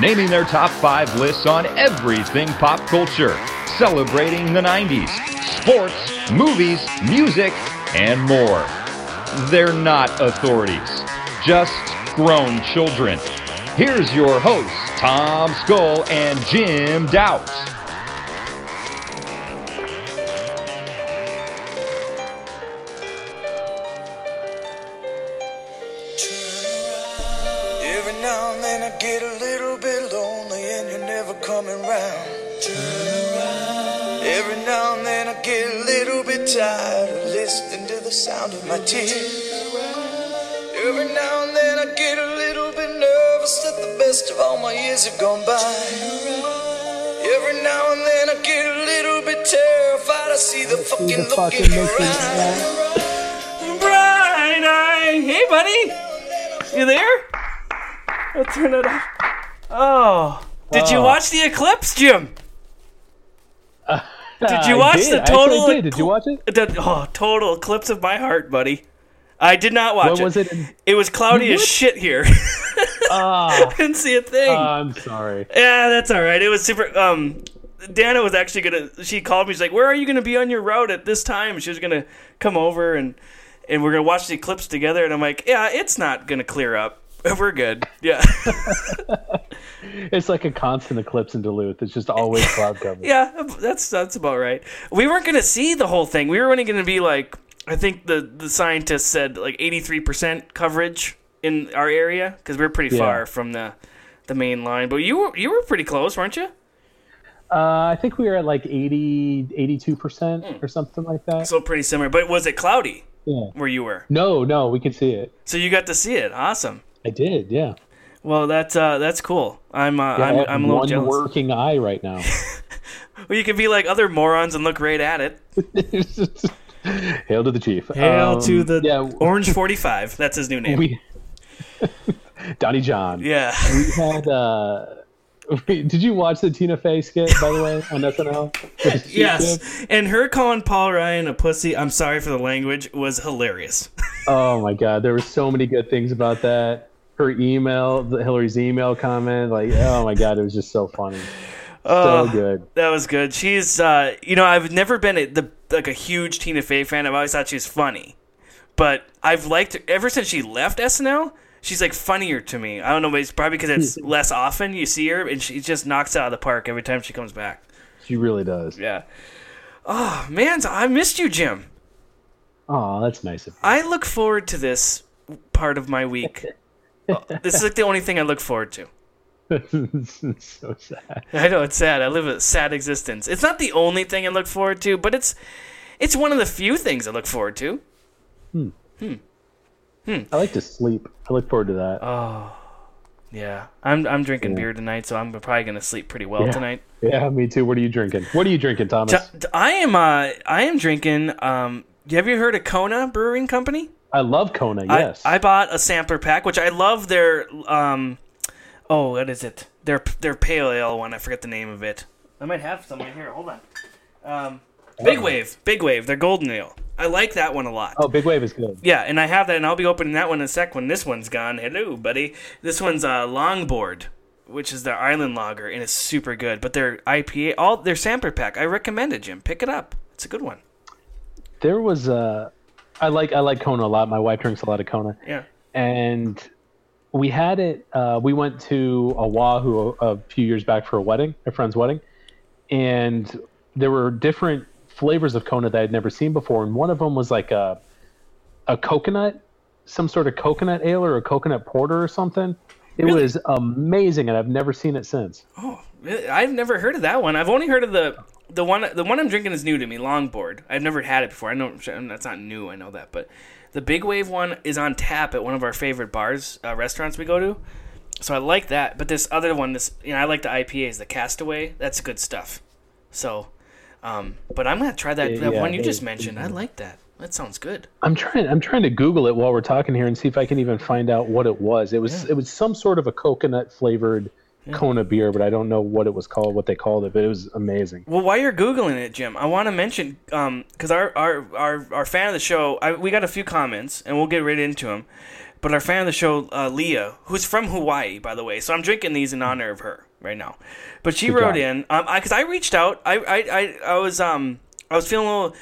naming their top 5 lists on everything pop culture, celebrating the 90s, sports, movies, music, and more. They're not authorities, just grown children. Here's your hosts, Tom Skull and Jim Doubt. Get a little bit tired of listening to the sound of my tears. Every now and then I get a little bit nervous that the best of all my years have gone by. Every now and then I get a little bit terrified. I see the fucking look in your eye. Bright eye. Hey, buddy. You there? I'll turn it off. Oh. Did you Oh. watch the eclipse, Jim? Did you watch did. the total? did. Did you watch it? The, oh, total eclipse of my heart, buddy. I did not watch What it. was it in- It was cloudy as shit here. Ah, Didn't see a thing. I'm sorry. yeah, that's all right. It was super. Um, Dana was actually gonna. She called me. She's like, "Where are you gonna be on your route at this time?" She was gonna come over and and we're gonna watch the eclipse together. And I'm like, "Yeah, it's not gonna clear up. We're good. Yeah, It's like a constant eclipse in Duluth. It's just always cloud cover. yeah. That's that's about right. We weren't gonna see the whole thing. We were only gonna be like, I think the the scientists said like 83 percent coverage in our area because we're pretty Yeah. far from the the main line. But you were you were pretty close, weren't you? Uh, I think we were at like 80, 82% or something like that. So pretty similar. But was it cloudy yeah. where you were? No, no, we could see it. So you got to see it. Awesome. I did, yeah. Well, that's uh, that's cool. I'm uh, Yeah, I'm, I'm a little one jealous. working eye right now. Well, you can be like other morons and look right at it. Hail to the chief. Hail Um, to the yeah, Orange Forty Five. That's his new name. we Donnie John. yeah. We had. Uh, did you watch the Tina Fey skit by the way on SNL? Yes. And her calling Paul Ryan a pussy. I'm sorry for the language. Was hilarious. Oh my god, there were so many good things about that. Her email, the Hillary's email comment, like oh my god, it was just so funny, so good. that was good. She's uh, you know, I've never been a, the like a huge Tina Fey fan. I've always thought she was funny, but I've liked her ever since she left SNL. She's like funnier to me. I don't know, but it's probably because it's less often you see her, and she just knocks it out of the park every time she comes back. She really does. Yeah. Oh man, I missed you, Jim. Oh, that's nice of I look forward to this part of my week. This is like the only thing I look forward to. you. so sad. I know it's sad. I live a sad existence. It's not the only thing I look forward to, but it's it's one of the few things I look forward to. Hmm. Hmm. Hmm. I like to sleep. I look forward to that. Oh. Yeah, I'm I'm drinking beer tonight, so I'm probably gonna sleep pretty well Yeah. tonight. yeah, me too. What are you drinking? What are you drinking, Thomas? I am uh I am drinking. Um, have you heard of Kona Brewing Company? I love Kona. Yes. I, I bought a sampler pack, which I love their um oh what is it? Their their pale ale one. I forget the name of it. I might have some right here. Hold on. Um, Big Wave, Big Wave. Their golden ale. I like that one a lot. oh, Big Wave is good. Yeah, and I have that, and I'll be opening that one in a sec when this one's gone. Hello, buddy. This one's uh, Longboard, which is their island lager, and it's super good. But their IPA, all their sampler pack, I recommend it, Jim. Pick it up. It's a good one. There was uh, I like I like Kona a lot. My wife drinks a lot of Kona. Yeah. and we had it. Uh, we went to Oahu a, a few years back for a wedding, a friend's wedding, and there were different flavors of Kona that I'd never seen before, and one of them was like a a coconut, some sort of coconut ale or a coconut porter or something. It Really? was amazing, and I've never seen it since. Oh? I've never heard of that one. I've only heard of the the one. The one I'm drinking is new to me. Longboard. I've never had it before. I know that's not new. I know that, but the Big Wave one is on tap at one of our favorite bars, uh, restaurants we go to. so I like that. But this other one, this you know, I like the IPAs, the Castaway. That's good stuff. So, um, but I'm gonna try that, that Yeah, one you just mentioned. I like that. That sounds good. I'm trying. I'm trying to Google it while we're talking here and see if I can even find out what it was. It was. It was some sort of a coconut flavored Kona beer, but I don't know what it was called, what they called it. But it was amazing. Well, while you're googling it, Jim, I want to mention because our, our our our fan of the show, I, we got a few comments, and we'll get right into them. But our fan of the show, uh, Leah, who's from Hawaii, by the way, so I'm drinking these in honor of her right now. But she Good wrote job. in, um, because I, reached out, I, I I I was um I was feeling a little,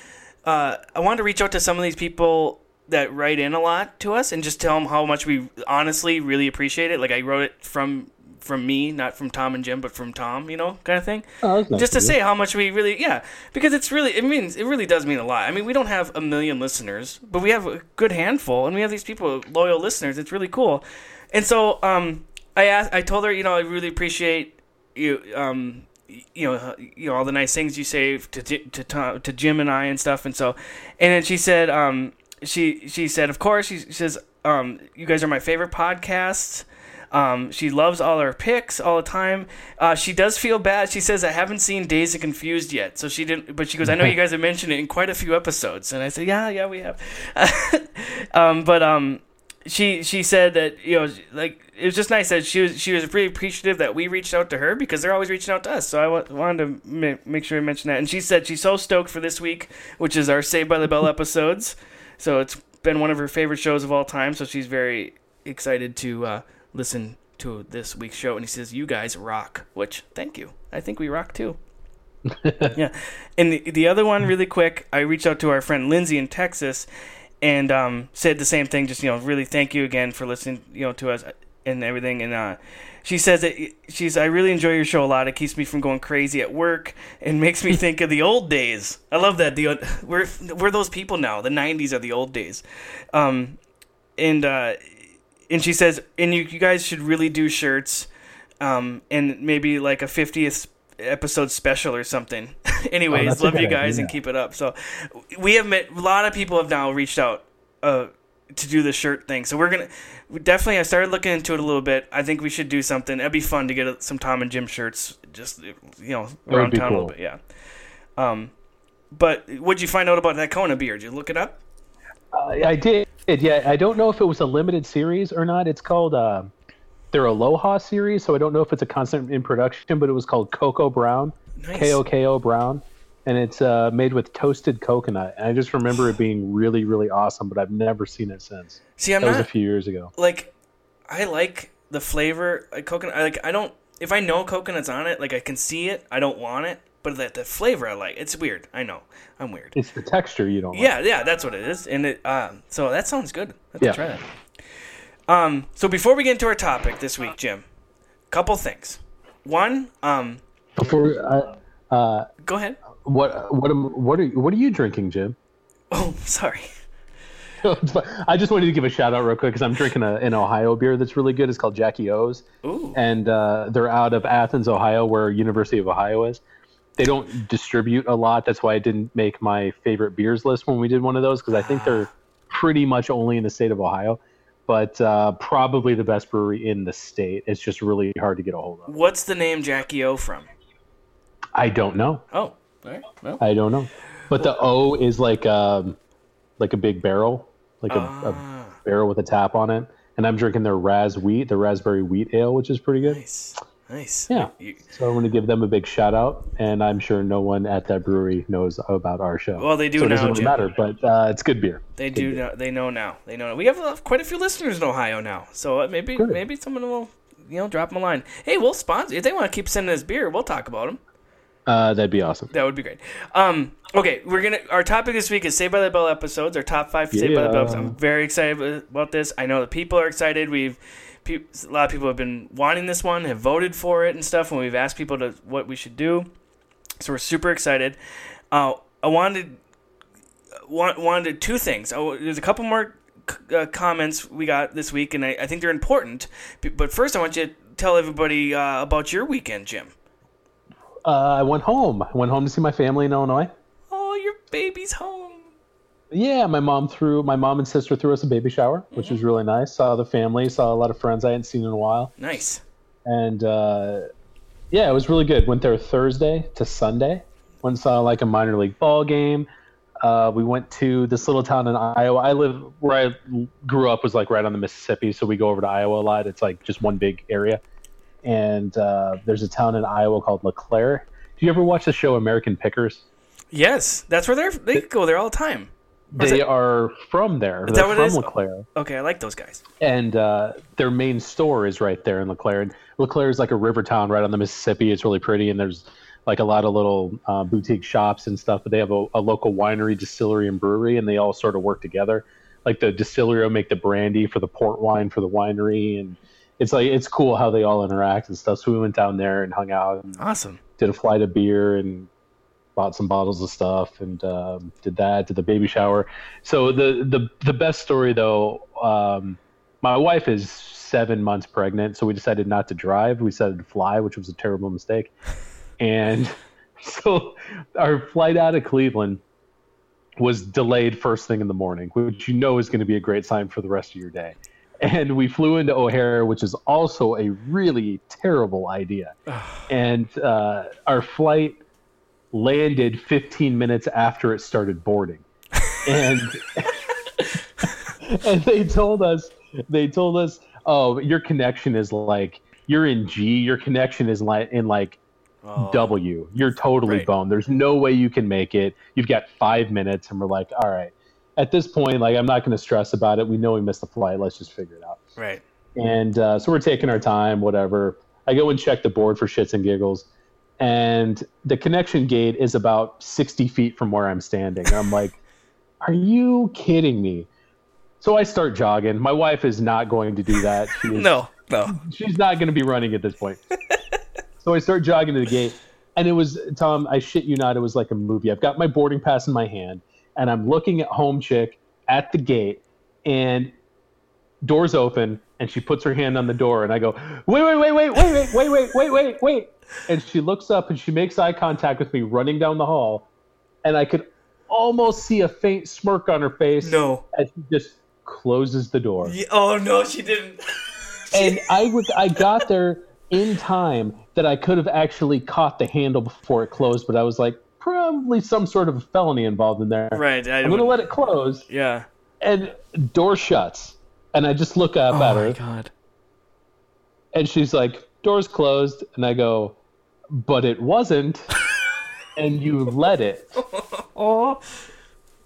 uh, I wanted to reach out to some of these people that write in a lot to us and just tell them how much we honestly really appreciate it. Like I wrote it from from me, not from Tom and Jim, but from Tom, you know, kind of thing. Oh, nice just to say how much we really yeah because it's really it means it really does mean a lot. I mean we don't have a million listeners but we have a good handful and we have these people loyal listeners. It's really cool. And so um i asked i told her you know i really appreciate you um you know you know all the nice things you say to to Tom, to jim and i and stuff and so and then she said um she she said of course she says um you guys are my favorite podcasts um, she loves all her picks all the time. Uh, she does feel bad. She says I haven't seen Dazed and Confused yet, so she didn't. But she goes, I know you guys have mentioned it in quite a few episodes, and I said, Yeah, yeah, we have. um, but um, she she said that you know like it was just nice that she was she was really appreciative that we reached out to her because they're always reaching out to us. So I wanted to ma- make sure I mention that. And she said she's so stoked for this week, which is our Saved by the Bell episodes. So it's been one of her favorite shows of all time. So she's very excited to uh, listen to this week's show. And he says, "You guys rock," which thank you. I think we rock too. yeah, and the, the other one, really quick, I reached out to our friend Lindsay in Texas, and um, said the same thing. Just you know, really thank you again for listening, you know, to us and everything. And uh, she says that she's I really enjoy your show a lot. It keeps me from going crazy at work and makes me think of the old days. I love that. The we're we're those people now. The '90s are the old days. Um, and uh, and she says, and you, you guys should really do shirts, um, and maybe like a 50th episode special or something. Anyways, that's a love you guys idea. and keep it up. So we have met a lot of people have now reached out uh, to do the shirt thing. So we're gonna we definitely. I started looking into it a little bit. I think we should do something. It'd be fun to get uh, some Tom and Jim shirts, just you know, around be town a little bit. Yeah. Um, but what'd you find out about that Kona beer? Did you look it up? I, I did. Yeah, I don't know if it was a limited series or not. It's called uh, their Aloha series, so I don't know if it's a constant in production, but it was called Koko Brown, Nice. K O K O Brown, and it's uh, made with toasted coconut. And I just remember it being really, really awesome, but I've never seen it since. See, I'm That was a few years ago. like I like the flavor like coconut I like I don't if I know coconut's on it like I can see it I don't want it but the, the flavor I like it's weird I know I'm weird It's the texture you don't. like. yeah yeah that's what it is and it um so that sounds good let's Yeah. try that um so before we get into our topic this week Jim couple things one um Before, uh, uh, go ahead what, what, am, what are, what are you drinking, Jim? oh sorry I just wanted to give a shout out real quick because I'm drinking a, an Ohio beer that's really good. It's called Jackie O's. Ooh. And uh, they're out of Athens, Ohio, where University of Ohio is. They don't distribute a lot. That's why I didn't make my favorite beers list when we did one of those because I think they're pretty much only in the state of Ohio. But uh, probably the best brewery in the state. It's just really hard to get a hold of. what's the name Jackie O from I don't know. oh right well I don't know. But the O is like um, like a big barrel, like a, Ah. a barrel with a tap on it. And I'm drinking their Razz Wheat, the raspberry wheat ale, which is pretty good. nice nice Yeah. You- So I'm going to give them a big shout out, and I'm sure no one at that brewery knows about our show. Well, they do so it doesn't really matter, but uh, it's good beer. They do. Know, they know now. They know. We have uh, quite a few listeners in Ohio now, so uh, maybe Good. maybe someone will you know drop them a line. Hey, we'll sponsor if they want to keep sending us beer. We'll talk about them. Uh, that'd be awesome. That would be great. Um, okay, we're gonna. Our topic this week is Saved by the Bell episodes. Our top five Saved by the Bell. Yeah. I'm very excited about this. I know the people are excited. We've pe- a lot of people have been wanting this one, have voted for it and stuff, and we've asked people to what we should do. So we're super excited. Uh, I wanted wa- wanted two things. Oh, there's a couple more c- uh, comments we got this week, and I, I think they're important. But first, I want you to tell everybody uh, about your weekend, Jim. Uh, I went home. I went home to see my family in Illinois. Oh, your baby's home. Yeah, my mom threw my mom and sister threw us a baby shower, which was really nice. Saw the family, saw a lot of friends I hadn't seen in a while, Nice. and uh, yeah, it was really good. Went there Thursday to Sunday. Went and saw like a minor league ball game. Uh, we went to this little town in Iowa. I live where I grew up was like right on the Mississippi, so we go over to Iowa a lot. It's like just one big area, and uh, there's a town in Iowa called LeClaire. Do you ever watch the show American Pickers? Yes, that's where they're. They go there all the time. They it- are from there. Is They're that what from is? LeClaire. Okay, I like those guys. and uh, their main store is right there in LeClaire. And LeClaire is like a river town right on the Mississippi. It's really pretty, and there's like a lot of little uh, boutique shops and stuff. But they have a, a local winery, distillery, and brewery, and they all sort of work together. Like the distillery will make the brandy for the port wine for the winery, and it's like it's cool how they all interact and stuff. So we went down there and hung out and Awesome. did a flight of beer and bought some bottles of stuff and um, did that did the baby shower. So the the the best story though um, my wife is seven months pregnant so we decided not to drive. We decided to fly which was a terrible mistake. And so our flight out of cleveland was delayed first thing in the morning which you know is going to be a great sign for the rest of your day. And we flew into o'hare which is also a really terrible idea. And uh, our flight landed 15 minutes after it started boarding. And and they told us they told us oh your connection is like you're in g your connection is like in like w. You're totally Right. boned. There's no way you can make it. You've got five minutes and we're like all right. At this point like i'm not going to stress about it. We know we missed the flight. Let's just figure it out. Right. and uh, so we're taking our time, whatever. I go and check the board for shits and giggles, and the connection gate is about 60 feet from where I'm standing. I'm like, are you kidding me? So I start jogging. My wife is not going to do that. She is, No, no. she's not going to be running at this point. so I start jogging to the gate, and it was Tom. I shit you not, it was like a movie. I've got my boarding pass in my hand, and I'm looking at home chick at the gate, and doors open, and she puts her hand on the door, and I go, wait, wait, wait, wait, wait, wait, wait, wait, wait, wait, wait, and she looks up and she makes eye contact with me, running down the hall, and I could almost see a faint smirk on her face. No. as she just closes the door Ye- Oh no, she didn't. and I was I got there in time that I could have actually caught the handle before it closed, but I was like, probably some sort of a felony involved in there. Right. I I'm gonna let it close, Yeah. and door shuts, and I just look up oh at Oh her, my god. and she's like, "Door's closed," and I go, "But it wasn't," and you let it, Oh.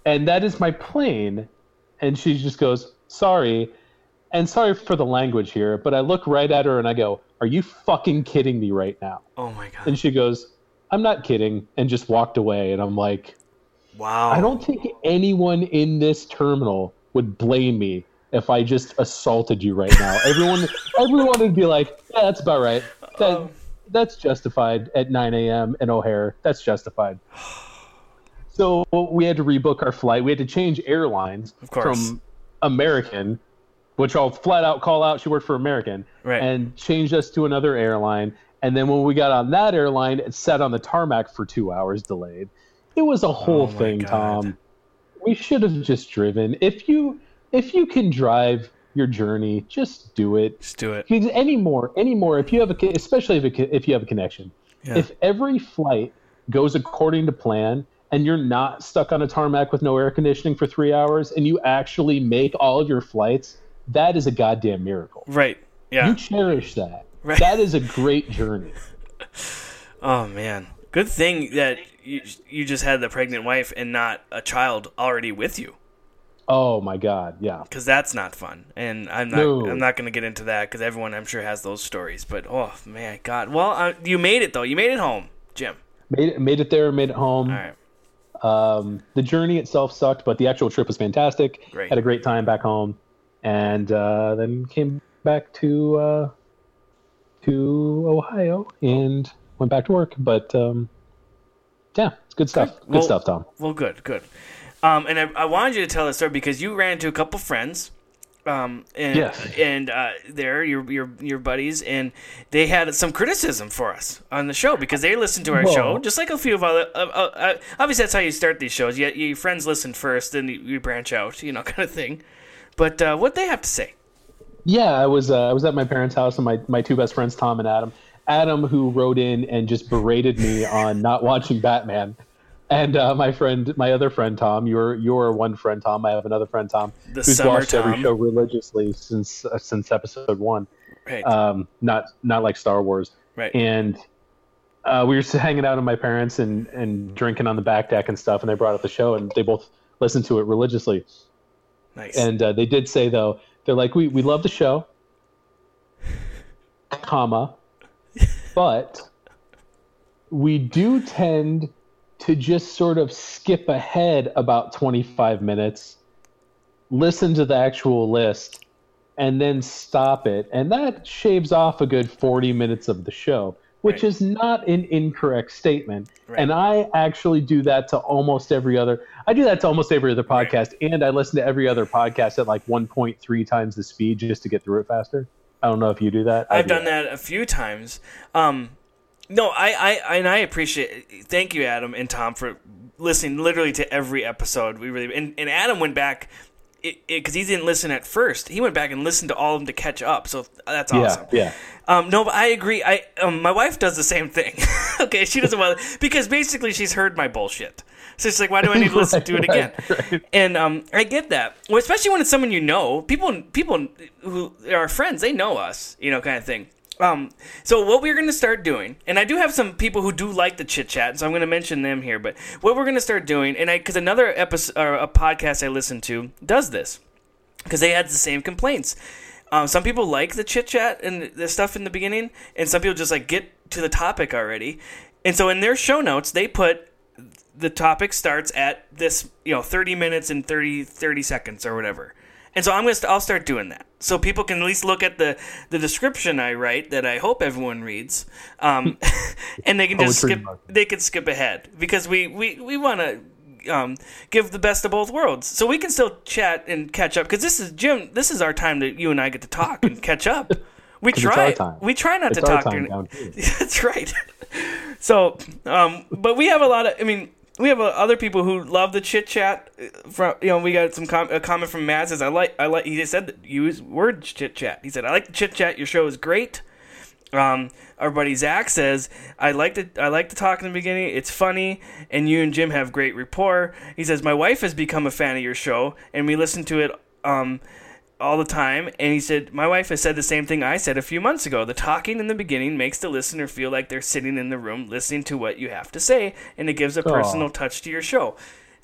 and that is my plane, and she just goes, "Sorry." And sorry for the language here, but I look right at her and I go, Are you fucking kidding me right now? Oh my god. And she goes, I'm not kidding, and just walked away. And I'm like, Wow. I don't think anyone in this terminal would blame me if I just assaulted you right now. everyone, everyone would be like, Yeah, that's about right. That, Um. That's justified at 9 a.m. in O'Hare. That's justified. So we had to rebook our flight. We had to change airlines from American, which I'll flat out call out. She worked for American, Right. and changed us to another airline. And then when we got on that airline, it sat on the tarmac for two hours, delayed. It was a whole Oh thing, God. Tom. We should have just driven. If you if you can drive your journey, just do it. Just do it. Because anymore, anymore, if you have a, especially if, it, if you have a connection, Yeah. if every flight goes according to plan and you're not stuck on a tarmac with no air conditioning for three hours and you actually make all of your flights, that is a goddamn miracle. Right. Yeah. You cherish that. Right. That is a great journey. Oh man. Good thing that you you just had the pregnant wife and not a child already with you, Oh my god, yeah. because that's not fun. And I'm not No. I'm not going to get into that because everyone I'm sure has those stories. But oh man, God. Well, uh, you made it though. You made it home, Jim. Made it, made it there, made it home. All right. Um, the journey itself sucked, but the actual trip was fantastic. Great. Had a great time back home, and uh, then came back to uh, to Ohio and went back to work. But um, yeah, it's good stuff. Good, Well- stuff, Tom. Well, good, good. Um, and I, I wanted you to tell the story because you ran into a couple friends Um, and Yes. and uh, they're your your your buddies, and they had some criticism for us on the show because they listened to our Whoa. show, just like a few of other. Uh, uh, uh, obviously, that's how you start these shows. You, your friends listen first, then you, you branch out, you know, kind of thing. But uh, what they have to say? Yeah, I was uh, I was at my parents' house and my, my two best friends, Tom and Adam. Adam, who wrote in and just berated me on not watching Batman, and uh, my friend, my other friend Tom, your your one friend Tom. I have another friend Tom The who's watched every show religiously since uh, since episode one. Right. Um, not not like Star Wars. right. And uh, we were just hanging out with my parents and and drinking on the back deck and stuff, and they brought up the show, and they both listened to it religiously. nice. And uh, they did say though, they're like, we we love the show, comma, but we do tend to just sort of skip ahead about 25 minutes, listen to the actual list, and then stop it, and that shaves off a good 40 minutes of the show. Which Right. is not an incorrect statement, Right. and I actually do that to almost every other. I do that to almost every other Right. podcast, and I listen to every other podcast at like 1.3 times the speed just to get through it faster. I don't know if you do that. I've do done that a few times. Um, no, I, I, and I appreciate. Thank you, Adam and Tom, for listening literally to every episode. We really and, and Adam went back because he didn't listen at first. He went back and listened to all of them to catch up. So that's awesome. Yeah, yeah. Um, no, but I agree. I um, my wife does the same thing. okay, she doesn't want because basically she's heard my bullshit. So she's like, why do I need to listen Right, to it again? right, right. And um, I get that. Well, especially when it's someone you know. People, people who are friends, they know us, you know, kind of thing. Um, so what we're going to start doing, and I do have some people who do like the chit chat, so I'm going to mention them here. But what we're going to start doing, and I because another episode or a podcast I listened to does this because they had the same complaints. Um, some people like the chit chat and the stuff in the beginning, and some people just like get to the topic already. And so in their show notes, they put the topic starts at this, you know, 30 minutes and 30, 30 seconds or whatever. And so I'm gonna, st- I'll start doing that, so people can at least look at the the description I write that I hope everyone reads, um, and they can just Poetry skip. They can skip ahead because we we we want to um, give the best of both worlds, so we can still chat and catch up. Because this is Jim. This is our time that you and I get to talk and catch up. We try. We try not It's to talk during. That's right. So, um, but we have a lot of. I mean, we have uh, other people who love the chit chat. From you know, we got some com- a comment from Matt says, "I like, I like." He said, "Use word chit chat." He said, "I like the chit chat. Your show is great." Um, our buddy Zach says, "I like to I like to talk in the beginning. It's funny, and you and Jim have great rapport." He says, "My wife has become a fan of your show, and we listen to it um, all the time." And he said, "My wife has said the same thing I said a few months ago. The talking in the beginning makes the listener feel like they're sitting in the room listening to what you have to say, and it gives a personal touch to your show."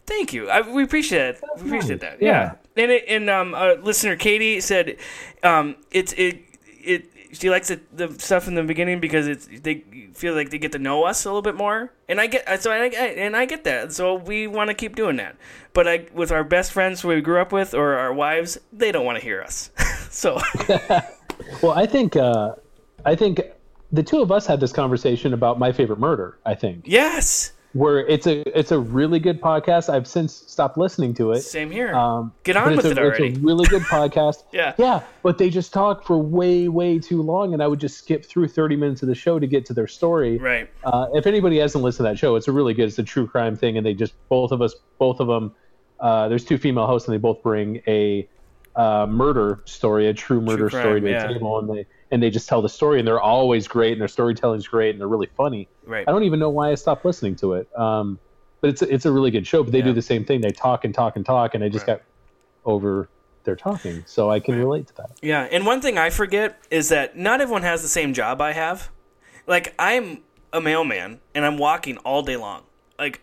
Thank you. I, we appreciate it. We appreciate nice. that. Yeah. Yeah. And it, and um, uh, listener Katie said, um, it's it it she likes it, the stuff in the beginning because it's they feel like they get to know us a little bit more. And I get so I, and I get that. So we want to keep doing that. But I with our best friends who we grew up with or our wives, they don't want to hear us. so Well, I think uh, I think the two of us had this conversation about my favorite murder. I think yes, where it's a it's a really good podcast. I've since stopped listening to it. same here. Um, Get on with it's it already. It's a really good podcast. Yeah. yeah, but they just talk for way way too long, and I would just skip through thirty minutes of the show to get to their story. right. Uh, if anybody hasn't listened to that show, it's a really good. It's a true crime thing, and they just both of us, both of them. Uh, there's two female hosts, and they both bring a uh, murder story, a true murder crime, story to yeah. the table, and they and they just tell the story, and they're always great, and their storytelling's great, and they're really funny. Right. I don't even know why I stopped listening to it. Um, but it's a, it's a really good show. But they Yeah. do the same thing. They talk and talk and talk, and I just Right. got over their talking, so I can relate to that. Yeah, and one thing I forget is that not everyone has the same job I have. Like I'm a mailman and I'm walking all day long. Like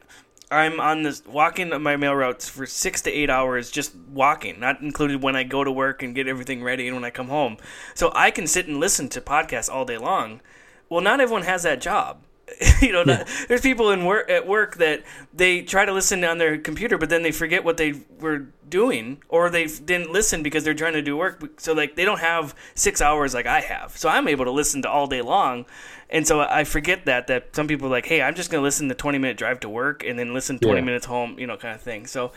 I'm on this walking my mail routes for six to eight hours just walking, not included when I go to work and get everything ready and when I come home. So I can sit and listen to podcasts all day long. Well, not everyone has that job. you know, not, there's people in work at work that they try to listen on their computer, but then they forget what they were doing, or they didn't listen because they're trying to do work. So like they don't have six hours like I have. So I'm able to listen to all day long, and so I forget that that some people are like, hey, I'm just gonna listen to 20 minute drive to work and then listen 20 Yeah. minutes home, you know, kind of thing. So.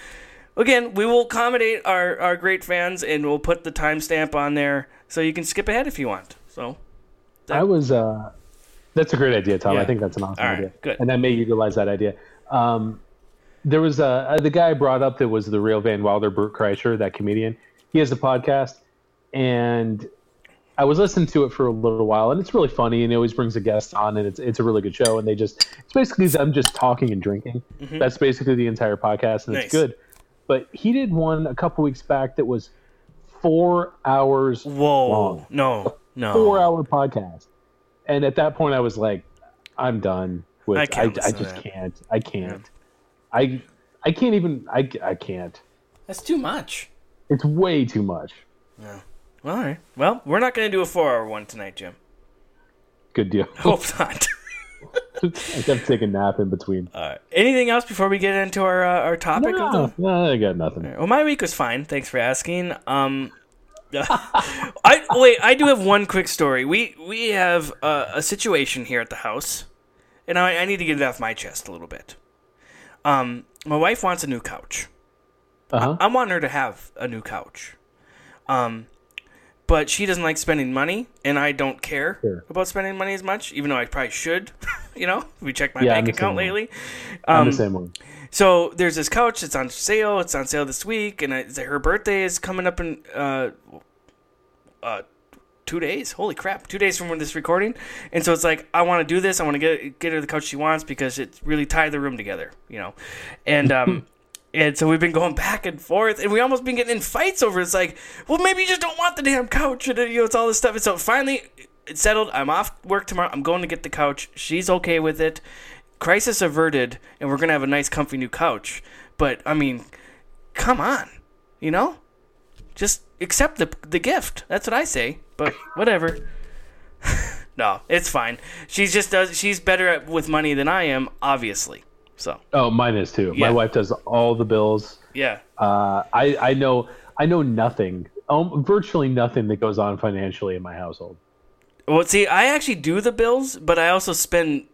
again, we will accommodate our, our great fans and we'll put the timestamp on there so you can skip ahead if you want. So I was. uh That's a great idea, Tom. Yeah. I think that's an awesome right, idea. good. And I may utilize that idea. Um, there was uh, the guy I brought up that was the real Van Wilder, Bert Kreischer, that comedian. He has a podcast, and I was listening to it for a little while, and it's really funny, and he always brings a guest on, and it's it's a really good show. And they just it's basically them just talking and drinking. That's basically the entire podcast, and Nice. it's good. But he did one a couple weeks back that was four hours whoa, long no, no, four hour podcast. And at that point, I was like, I'm done with. I I, can't I, listen to just can't. I can't. I I can't even. I I can't. That's too much. It's way too much. Yeah. All right. Well, we're not going to do a four-hour one tonight, Jim. Good deal. Hope not. I kept take a nap in between. All right. Anything else before we get into our uh, our topic? of No, the- no, I got nothing. Well, my week was fine. Thanks for asking. Um, I wait. I do have one quick story. We we have uh, a situation here at the house, and I, I need to get it off my chest a little bit. Um, my wife wants a new couch. Uh huh. I want her to have a new couch. Um, but she doesn't like spending money, and I don't care Sure. about spending money as much, even though I probably should. you know, we check my Yeah, I'm bank account lately. I'm Um, the same one. so there's this couch. It's on sale. It's on sale this week, and it's, her birthday is coming up in uh, uh, two days. Holy crap! Two days from when this recording, and so it's like I want to do this. I want to get get her the couch she wants because it really tied the room together, you know, and um. And so we've been going back and forth, and we almost been getting in fights over. it. It's like, well, maybe you just don't want the damn couch, and uh, you know, it's all this stuff. And so finally, it's settled. I'm off work tomorrow. I'm going to get the couch. She's okay with it crisis averted and we're gonna have a nice comfy new couch but i mean come on you know just accept the the gift that's what i say but whatever no it's fine she's just does she's better at, with money than i am obviously so Oh, mine is too. Yeah. My wife does all the bills. yeah Uh, I I know I know nothing. Um, virtually nothing that goes on financially in my household. Well, see, I actually do the bills, but I also spend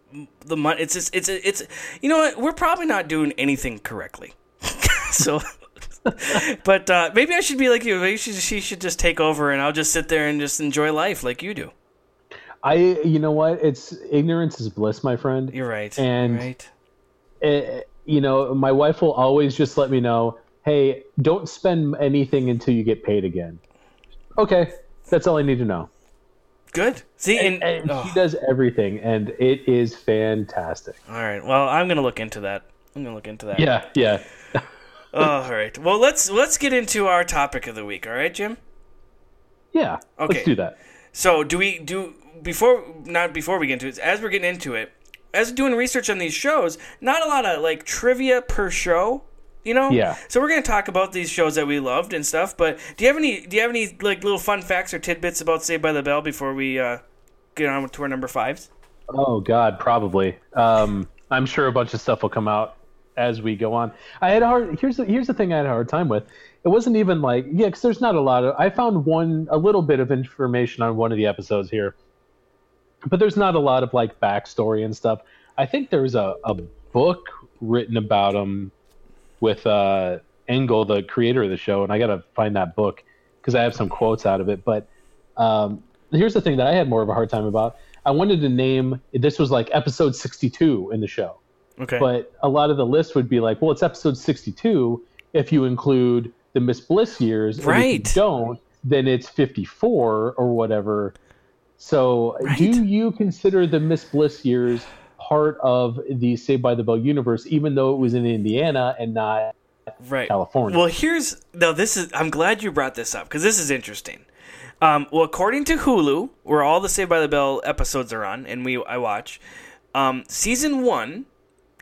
the money. It's just, it's it's you know what? We're probably not doing anything correctly. so, but uh, maybe I should be like you. Maybe she, she should just take over, and I'll just sit there and just enjoy life like you do. I you know what? It's ignorance is bliss, my friend. You're right. And- You're right. Eh, you know, my wife will always just let me know, hey, don't spend anything until you get paid again. Okay, that's all I need to know. Good. See, and, And oh, she does everything, and it is fantastic. all right. Well, I'm gonna look into that. I'm gonna look into that. Yeah, yeah. Oh, all right. Well, let's let's get into our topic of the week. All right, Jim. Yeah, Okay. let's do that. So do we do before not before we get into it, as we're getting into it, as doing research on these shows, not a lot of like trivia per show, you know? Yeah. So we're gonna talk about these shows that we loved and stuff, but do you have any do you have any like little fun facts or tidbits about Saved by the Bell before we uh get on to our number fives? Oh God, probably. Um, I'm sure a bunch of stuff will come out as we go on. I had a hard. Here's the here's the thing I had a hard time with. It wasn't even like yeah, because there's not a lot of. I found one a little bit of information on one of the episodes here, but there's not a lot of like backstory and stuff. I think there's a a book written about him with uh Engel, the creator of the show, and I gotta find that book because I have some quotes out of it. But um, here's the thing that I had more of a hard time about. I wanted to name this was like episode 62 in the show, Okay. but a lot of the list would be like, well, it's episode 62 if you include the Miss Bliss years. and If Right. you don't, then it's 54 or whatever. So, Right. do you consider the Miss Bliss years part of the Saved by the Bell universe, even though it was in Indiana and not right. California? Well, here's no. This is. I'm glad you brought this up because this is interesting. Um, well, according to Hulu, where all the Saved by the Bell episodes are on, and we I watch, um, season one,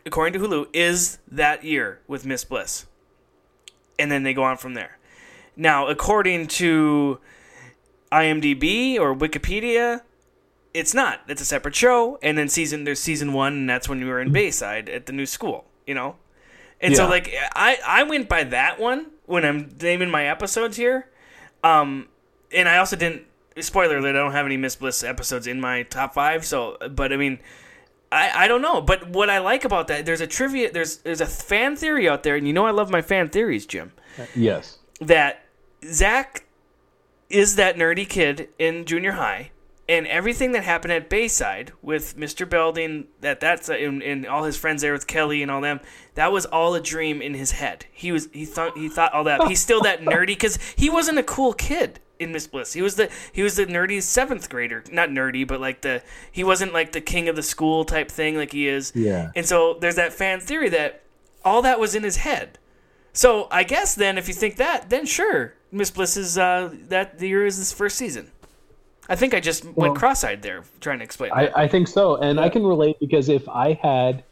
according to Hulu, is that year with Miss Bliss, and then they go on from there. Now, according to IMDb or Wikipedia, it's not. It's a separate show, and then season there's season one, and that's when we were in Bayside at the new school. You know, and so like I I went by that one when I'm naming my episodes here. Um, and I also didn't. Spoiler alert: I don't have any Miss Bliss episodes in my top five. So, but I mean, I, I don't know, but what I like about that, there's a trivia, there's there's a fan theory out there, and you know I love my fan theories, Jim. Yes. That Zach is that nerdy kid in junior high, and everything that happened at Bayside with Mr. Belding, that that's uh, and, and all his friends there with Kelly and all them, that was all a dream in his head. He was he thought he thought all that. He's still that nerdy because he wasn't a cool kid in Miss Bliss. He was the he was the nerdy seventh grader, not nerdy, but like the he wasn't like the king of the school type thing like he is. Yeah. And so there's that fan theory that all that was in his head. So I guess then, if you think that, then sure, Miss Bliss is uh, that year is this first season. I think I just Well- went cross-eyed there trying to explain. I. I think so, and I can relate because if I had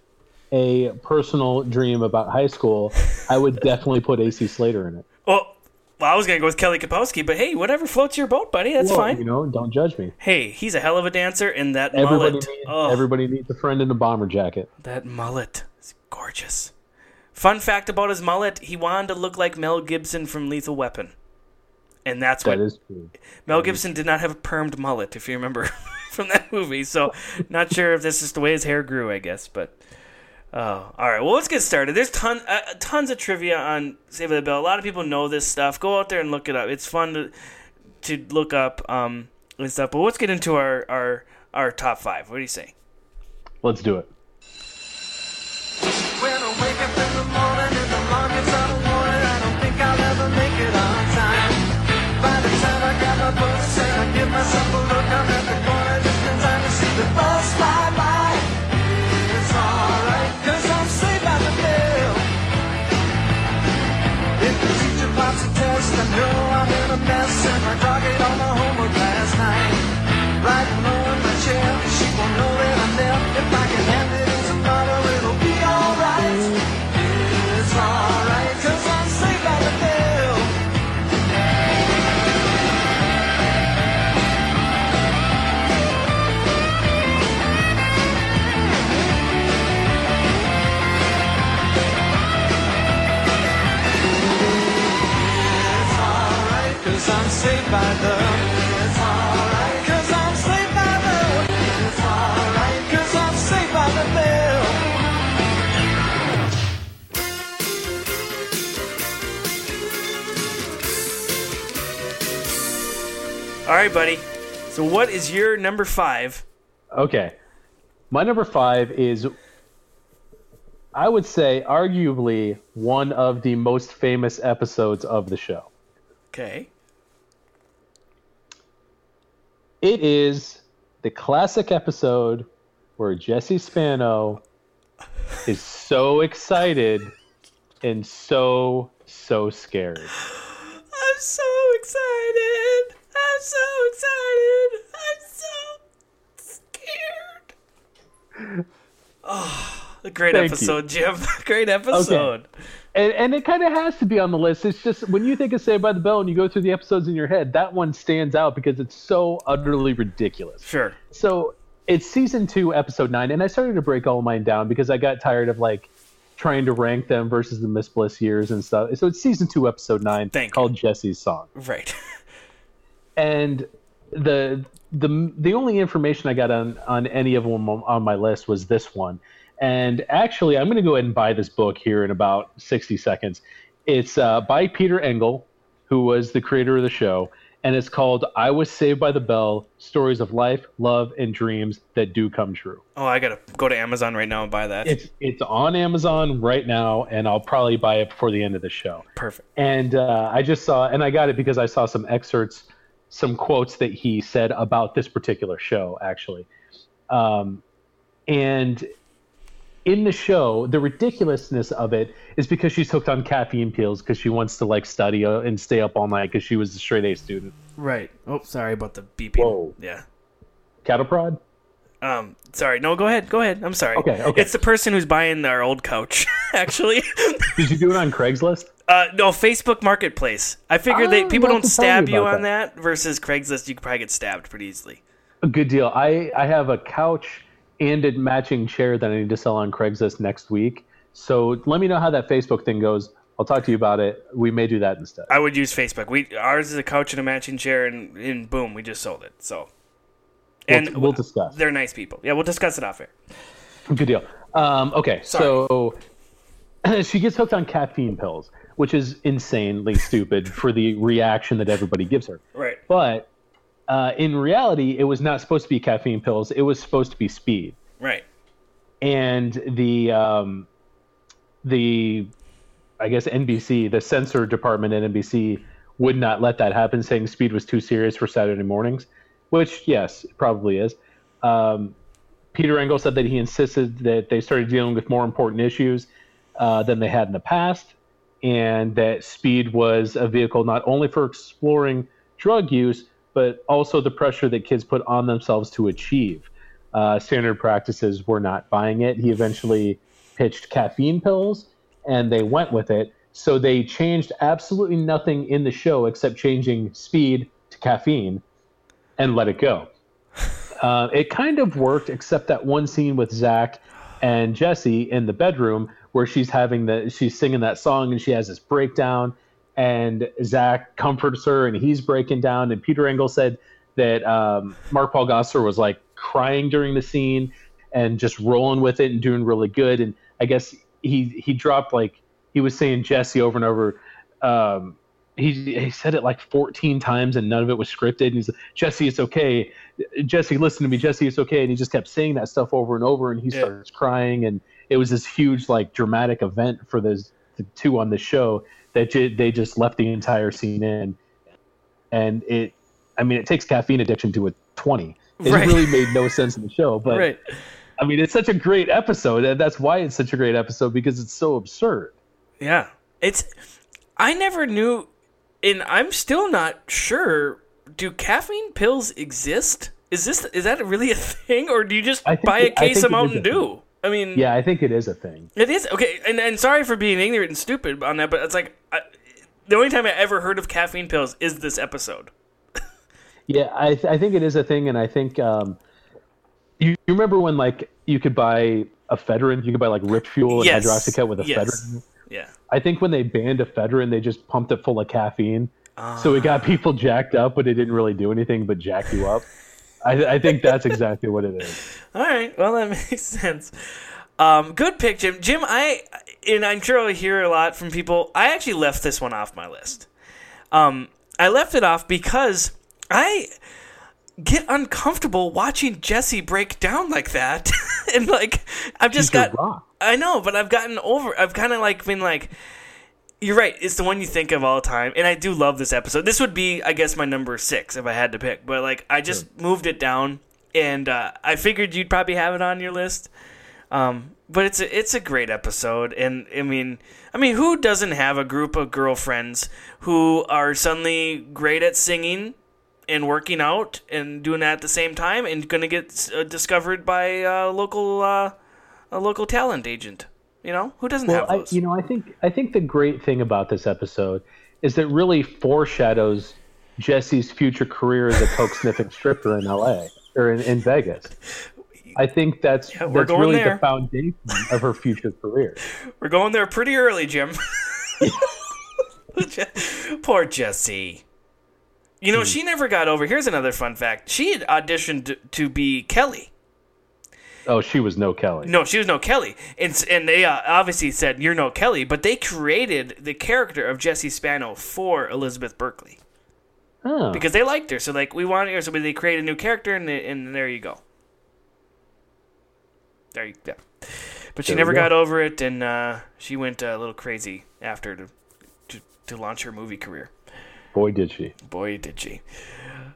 a personal dream about high school, I would definitely put AC Slater in it. well, well, I was gonna go with Kelly Kapowski, but hey, whatever floats your boat, buddy. That's Well, fine. You know, don't judge me. Hey, he's a hell of a dancer, and that Everybody, mullet. needs, oh, everybody needs a friend in a bomber jacket. that mullet is gorgeous. Fun fact about his mullet: he wanted to look like Mel Gibson from Lethal Weapon, and that's what That is true. Mel Gibson did not have a permed mullet, if you remember from that movie. So, not sure if this is the way his hair grew, I guess. But, oh, all right. Well, let's get started. There's ton, uh, tons of trivia on Save the Bell. A lot of people know this stuff. Go out there and look it up. It's fun to to look up um, and stuff. But let's get into our our our top five. What do you say? Let's do it. I saved by the. It's alright, cause I'm saved by the. It's alright, cause I'm saved by the bell. All right, buddy. So, what is your number five? Okay. My number five is, I would say, arguably one of the most famous episodes of the show. Okay. It is the classic episode where Jesse Spano is so excited and so, so scared. I'm so excited. I'm so excited. I'm so scared. Ah, oh, a great Thank you. episode, Jim. great episode. And, and it kind of has to be on the list. It's just when you think of Saved by the Bell and you go through the episodes in your head, that one stands out because it's so utterly ridiculous. Sure. So it's season two, episode nine, and I started to break all mine down because I got tired of like trying to rank them versus the Miss Bliss years and stuff. So it's season two, episode nine, Thank you. called Jesse's Song. Right. And the the the only information I got on on any of them on my list was this one. And actually, I'm going to go ahead and buy this book here in about 60 seconds. It's uh, by Peter Engel, who was the creator of the show, and it's called "I Was Saved by the Bell: Stories of Life, Love, and Dreams That Do Come True." Oh, I gotta go to Amazon right now and buy that. It's it's on Amazon right now, and I'll probably buy it before the end of the show. Perfect. And uh, I just saw, and I got it because I saw some excerpts, some quotes that he said about this particular show, actually. Um, and in the show, the ridiculousness of it is because she's hooked on caffeine pills because she wants to like study uh, and stay up all night because she was a straight A student. Right. Oh, sorry about the beeping. Whoa. Yeah. Cattle prod? Um, sorry. No, go ahead. Go ahead. I'm sorry. Okay, okay. It's the person who's buying our old couch, actually. Did you do it on Craigslist? Uh, no, Facebook Marketplace. I figured they Ah, people don't have to tell stab you about on that. versus Craigslist. You could probably get stabbed pretty easily. A good deal. I, I have a couch and a matching chair that I need to sell on Craigslist next week. So let me know how that Facebook thing goes. I'll talk to you about it. We may do that instead. I would use Facebook. We ours is a couch and a matching chair, and, and boom, we just sold it. So, We'll- and we'll discuss. They're nice people. Yeah, we'll discuss it off air. Good deal. Um, okay, so she gets hooked on caffeine pills, which is insanely stupid for the reaction that everybody gives her. Right. But uh, in reality, it was not supposed to be caffeine pills. It was supposed to be speed. Right. And the um, the I guess NBC, the censor department at NBC, would not let that happen, saying speed was too serious for Saturday mornings. Which, yes, it probably is. Um, Peter Engel said that he insisted that they started dealing with more important issues uh, than they had in the past, and that speed was a vehicle not only for exploring drug use, but also the pressure that kids put on themselves to achieve. Uh, standard practices were not buying it. He eventually pitched caffeine pills, and they went with it. So they changed absolutely nothing in the show except changing speed to caffeine and let it go. Uh, it kind of worked, except that one scene with Zach and Jesse in the bedroom where she's having the she's singing that song and she has this breakdown, and Zach comforts her and he's breaking down. And Peter Engel said that um, Mark Paul Gosselaar was like crying during the scene and just rolling with it and doing really good. And I guess he he dropped like he was saying Jesse over and over. Um, he, he said it like 14 times and none of it was scripted. And he's like, Jesse, it's okay. Jesse, listen to me. Jesse, it's okay. And he just kept saying that stuff over and over. And he Yeah. starts crying. And it was this huge, like, dramatic event for those the two on the show that ju- they just left the entire scene in. And it, I mean, it takes caffeine addiction to a 20. It Right. really made no sense in the show. But right. I mean, it's such a great episode. And that's why it's such a great episode because it's so absurd. Yeah. It's I never knew and I'm still not sure do caffeine pills exist? Is this is that really a thing or do you just buy a case of it is a Mountain. Dew? I mean, Yeah, I think it is a thing. it is. Okay, and, and sorry for being ignorant and stupid on that, but it's like I, the only time I ever heard of caffeine pills is this episode. Yeah, I, th- I think it is a thing, and I think um, you, you remember when like you could buy ephedrine, you could buy like Rip Fuel and Yes. hydroxycut with Yes. ephedrine. Yeah. I think when they banned ephedrine, they just pumped it full of caffeine, so it Ah. got people jacked up, but it didn't really do anything but jack you up. I, I think that's exactly what it is. All right. Well, that makes sense. Um, good pick, Jim. Jim, I and I'm sure I'll hear a lot from people. I actually left this one off my list. Um, I left it off because I get uncomfortable watching Jesse break down like that, and like I've just She's got. I know, but I've gotten over. I've kind of like been like. You're right. It's the one you think of all the time, and I do love this episode. This would be, I guess, my number six if I had to pick. But like, I just moved it down, and uh, I figured you'd probably have it on your list. Um, but it's a it's a great episode, and I mean, I mean, who doesn't have a group of girlfriends who are suddenly great at singing and working out and doing that at the same time, and going to get uh, discovered by a local uh, a local talent agent? You know, who doesn't Well, have I, those? you know, I think I think the great thing about this episode is that really foreshadows Jesse's future career as a coke sniffing stripper in L.A. or in, in Vegas. I think that's Yeah, that's really there. the foundation of her future career. We're going there pretty early, Jim. Poor Jesse. You know, hmm. she never got over. Here's another fun fact. She had auditioned to, to be Kelly. Oh, she was no Kelly. No, she was no Kelly. And, and they uh, obviously said, You're no Kelly. But they created the character of Jesse Spano for Elizabeth Berkley Oh. because they liked her. So, like, we wanted her. So they created a new character, and, and there you go. There you go. But she There never go. got over it, and uh, she went a little crazy after to, to, to launch her movie career. Boy, did she. Boy, did she.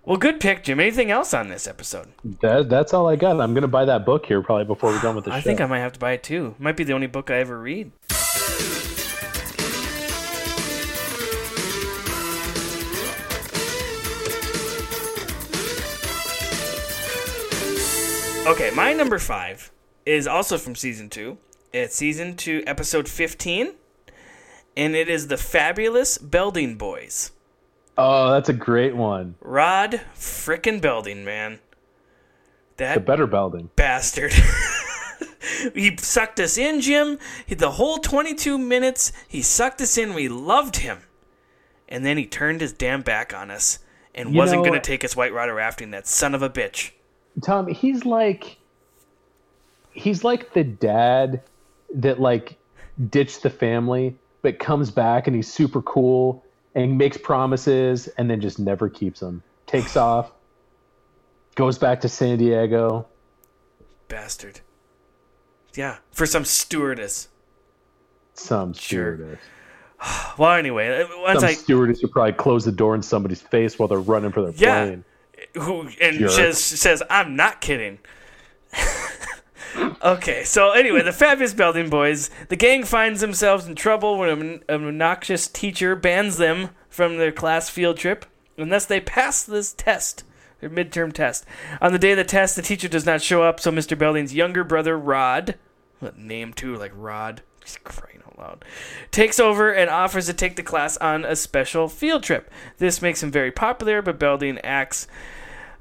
Well, good pick, Jim. Anything else on this episode? That, that's all I got. I'm going to buy that book here probably before we're done with the show. I think I might have to buy it too. Might be the only book I ever read. Okay, my number five is also from season two. It's season two, episode 15, and it is The Fabulous Belding Boys. Oh, that's a great one. Rod frickin' Belding, man. That The better Belding. bastard. he sucked us in, Jim. He, the whole 22 minutes, he sucked us in. We loved him. And then he turned his damn back on us and You wasn't going to take us whitewater rafting, that son of a bitch. Tom, he's like he's like the dad that like ditched the family but comes back and he's super cool and makes promises and then just never keeps them. Takes off, goes back to San Diego. Bastard. Yeah, for some stewardess. Some Sure. stewardess. Well, anyway, uh, once Some I stewardess would probably close the door in somebody's face while they're running for their Yeah. plane. who and Jerk. says says I'm not kidding. okay, so anyway, the fabulous Belding boys, the gang finds themselves in trouble when an obnoxious teacher bans them from their class field trip unless they pass this test, their midterm test. On the day of the test, the teacher does not show up, so Mr. Belding's younger brother Rod, what name too, like Rod, he's crying out loud, takes over and offers to take the class on a special field trip. This makes him very popular, but Belding acts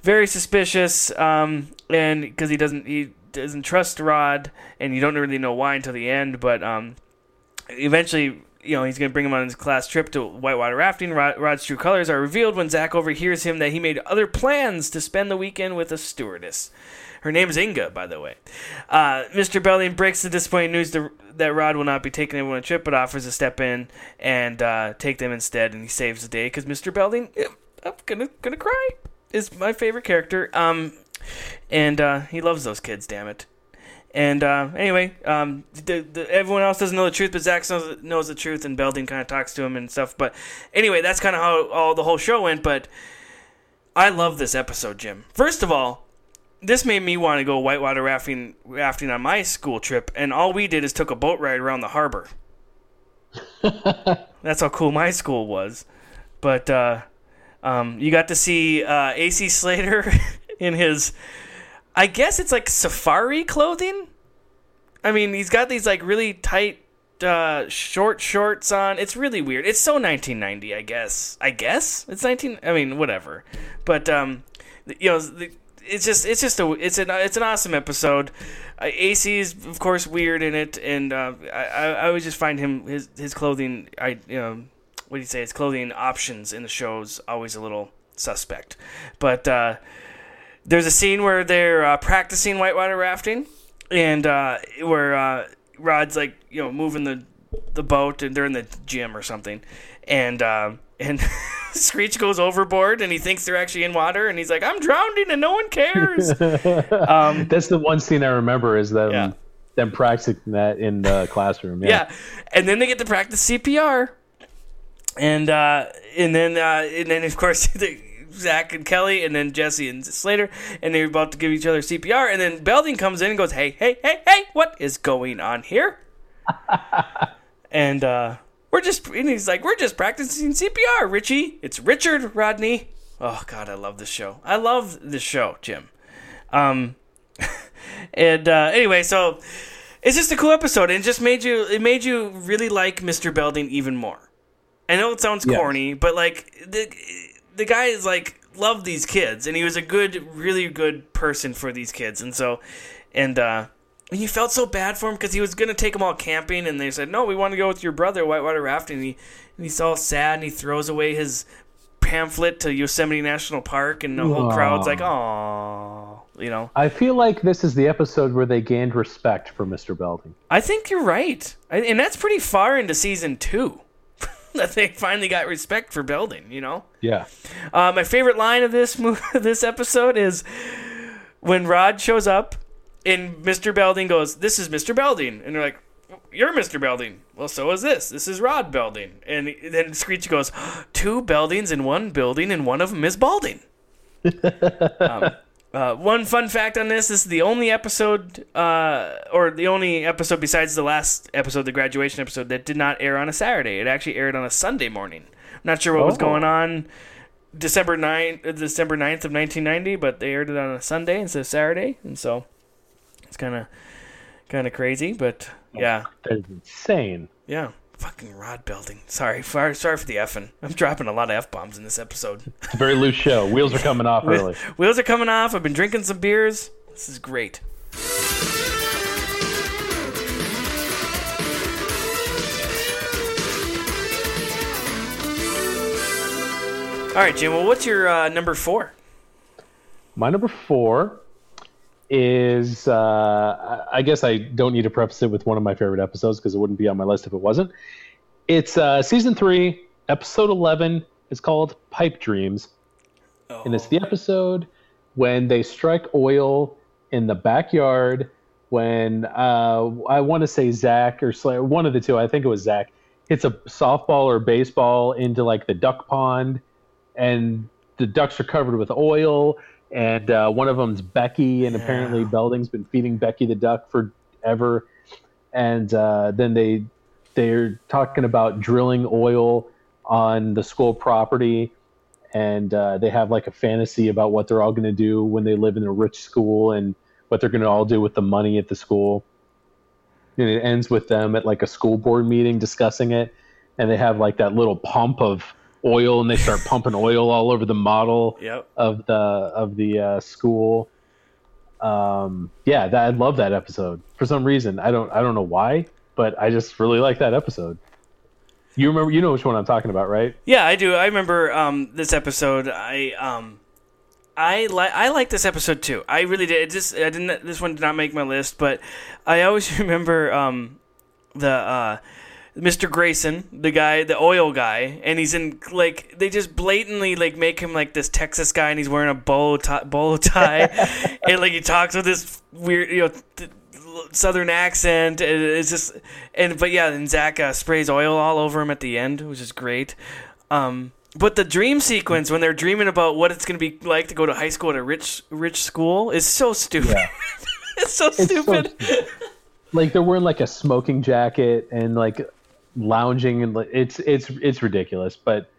very suspicious, um, and because he doesn't he doesn't trust Rod, and you don't really know why until the end. But um, eventually, you know, he's going to bring him on his class trip to whitewater rafting. Rod, Rod's true colors are revealed when Zach overhears him that he made other plans to spend the weekend with a stewardess. Her name is Inga, by the way. Uh, Mr. Belding breaks the disappointing news to, that Rod will not be taking them on a trip, but offers to step in and uh, take them instead, and he saves the day because Mr. Eh, I'm gonna gonna cry, is my favorite character. Um, and uh, he loves those kids. Damn it. And uh, anyway, um, the, the, everyone else doesn't know the truth, but Zach knows, knows the truth, and Belding kind of talks to him and stuff. But anyway, that's kind of how all the whole show went. But I love this episode, Jim. First of all, this made me want to go whitewater rafting rafting on my school trip, and all we did is took a boat ride around the harbor. That's how cool my school was. But uh, um, you got to see uh, AC Slater in his, I guess it's like safari clothing. I mean, he's got these like really tight uh, short shorts on. It's really weird. It's so 1990, I guess. I guess it's 19. I mean, whatever. But um, you know, it's just it's just a it's an it's an awesome episode. Uh, AC is of course weird in it, and uh, I I always just find him his his clothing. I you know what do you say? His clothing options in the shows always a little suspect. But uh, there's a scene where they're uh, practicing whitewater rafting, and uh, where uh, Rod's like you know moving the the boat, and they're in the gym or something, and uh, and Screech goes overboard, and he thinks they're actually in water, and he's like, "I'm drowning, and no one cares." um, That's the one scene I remember is them Yeah. them practicing that in the classroom. Yeah. yeah. and then they get to practice CPR, and uh, and then uh, and then of course the, Zach and Kelly, and then Jesse and Slater, and they're about to give each other CPR, and then Belding comes in and goes, "Hey, hey, hey, hey, what is going on here?" and uh, we're just and he's like, "We're just practicing CPR, Richie. It's Richard Rodney." Oh God, I love this show. I love this show, Jim. Um, and uh, anyway, so it's just a cool episode, and it just made you it made you really like Mr. Belding even more. I know it sounds Yes. corny, but like the the guy is like loved these kids, and he was a good, really good person for these kids, and so and uh, and you felt so bad for him because he was gonna take them all camping, and they said no, we want to go with your brother whitewater rafting. And he and he's all sad, and he throws away his pamphlet to Yosemite National Park, and the whole crowd's like, "Oh, you know." I feel like this is the episode where they gained respect for Mr. Belding. I think you're right, I, and that's pretty far into season two that they finally got respect for Belding. You know, Yeah. uh, my favorite line of this mo- this episode is when Rod shows up and Mr. Belding goes, "This is Mr. Belding," and they're like, "You're Mr. Belding." Well, so is this. This is Rod Belding, and then Screech goes, two Beldings in one building, and one of them is balding." um, uh, one fun fact on this: this is the only episode, uh, or the only episode besides the last episode, the graduation episode, that did not air on a Saturday. It actually aired on a Sunday morning. I'm not sure what was Oh. going on December 9th, uh, December 9th of 1990, but they aired it on a Sunday instead of Saturday, and so it's kind of kind of crazy, but yeah, That is insane. yeah. Fucking Rod Belding. Sorry, sorry, sorry for the effing. I'm dropping a lot of f bombs in this episode. It's a very loose show. Wheels are coming off early. Wheels are coming off. I've been drinking some beers. This is great. All right, Jim. Well, what's your uh, number four? My number four is uh, I guess I don't need to preface it with one of my favorite episodes because it wouldn't be on my list if it wasn't. It's uh, season three, episode eleven. It's called Pipe Dreams, oh. and it's the episode when they strike oil in the backyard. When uh, I want to say Zach or one of the two, I think it was Zach, hits a softball or baseball into like the duck pond, and the ducks are covered with oil and uh, one of them's Becky, and yeah. apparently Belding's been feeding Becky the duck forever. And uh, then they they're talking about drilling oil on the school property, and uh, they have like a fantasy about what they're all going to do when they live in a rich school and what they're going to all do with the money at the school. And it ends with them at like a school board meeting discussing it, and they have like that little pump of oil and they start pumping oil all over the model yep. of the of the uh, school. Um, yeah, that, I love that episode for some reason. I don't I don't know why, but I just really like that episode. You remember? You know which one I'm talking about, right? Yeah, I do. I remember um, this episode. I um, I like I like this episode too. I really did. It just I didn't. This one did not make my list, but I always remember um, the uh, Mr. Grayson, the guy, the oil guy, and he's in like they just blatantly like make him like this Texas guy, and he's wearing a bow tie, bow tie, and like he talks with this weird, you know. Th- southern accent and it's just and but yeah and zach uh, sprays oil all over him at the end which is great um but the dream sequence when they're dreaming about what it's going to be like to go to high school at a rich rich school is so stupid yeah. it's so it's stupid so like they're wearing like a smoking jacket and like lounging and it's it's it's ridiculous. But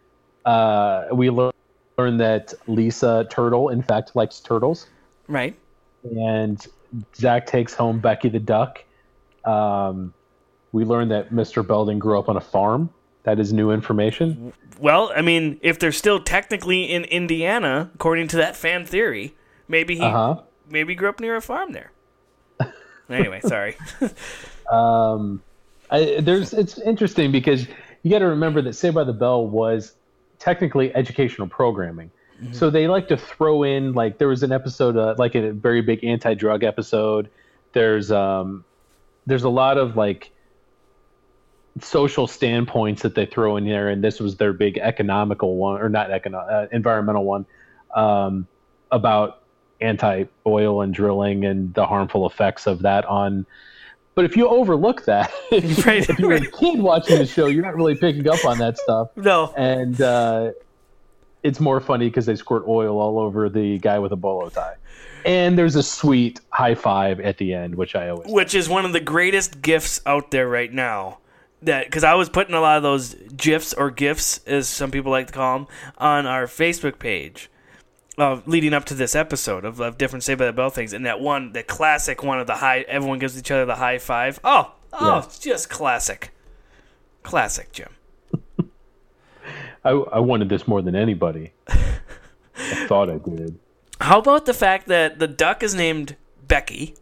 uh, we learned that Lisa Turtle, in fact, likes turtles. Right. And Zach takes home Becky the duck. Um, we learned that Mr. Belding grew up on a farm. That is new information. Well, I mean, if they're still technically in Indiana, according to that fan theory, maybe he uh-huh. maybe grew up near a farm there. anyway, sorry. um, I, there's it's interesting because you got to remember that Saved by the Bell was technically educational programming. Mm-hmm. So they like to throw in like there was an episode uh, like a very big anti-drug episode. There's um there's a lot of like social standpoints that they throw in there and this was their big economical one or not economic uh, environmental one um, about anti-oil and drilling and the harmful effects of that on but if you overlook that, right, if you're right. a kid watching the show, you're not really picking up on that stuff. No. And uh, it's more funny because they squirt oil all over the guy with a bolo tie. And there's a sweet high five at the end, which I always. Which is one of the greatest gifts out there right now. That because I was putting a lot of those gifs or gifs, as some people like to call them, on our Facebook page uh, leading up to this episode of, of different Saved by the Bell things, and that one, the classic one of the high, everyone gives each other the high five. Oh, oh, yeah. it's just classic, classic, Jim. I, I wanted this more than anybody. I thought I did. How about the fact that the duck is named Becky?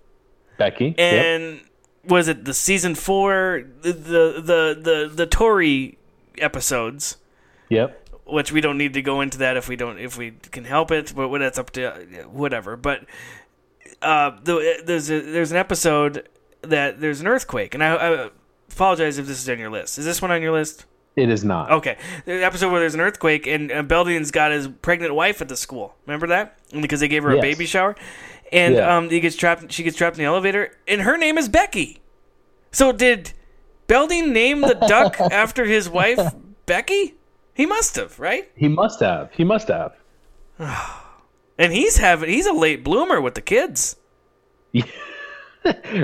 Becky, and yep. was it the season four, the the the the, the Tori episodes? Yep which we don't need to go into that if we don't if we can help it but that's up to whatever. But uh, the, there's a, there's an episode that there's an earthquake and I, I, apologize if this is on your list. Is this one on your list? It is not. Okay. The episode where there's an earthquake and Belding's got his pregnant wife at the school. Remember that? Because they gave her yes. a baby shower? And yeah. um, he gets trapped she gets trapped in the elevator and her name is Becky. So did Belding name the duck after his wife Becky he must have, right? He must have. He must have. and he's having he's a late bloomer with the kids.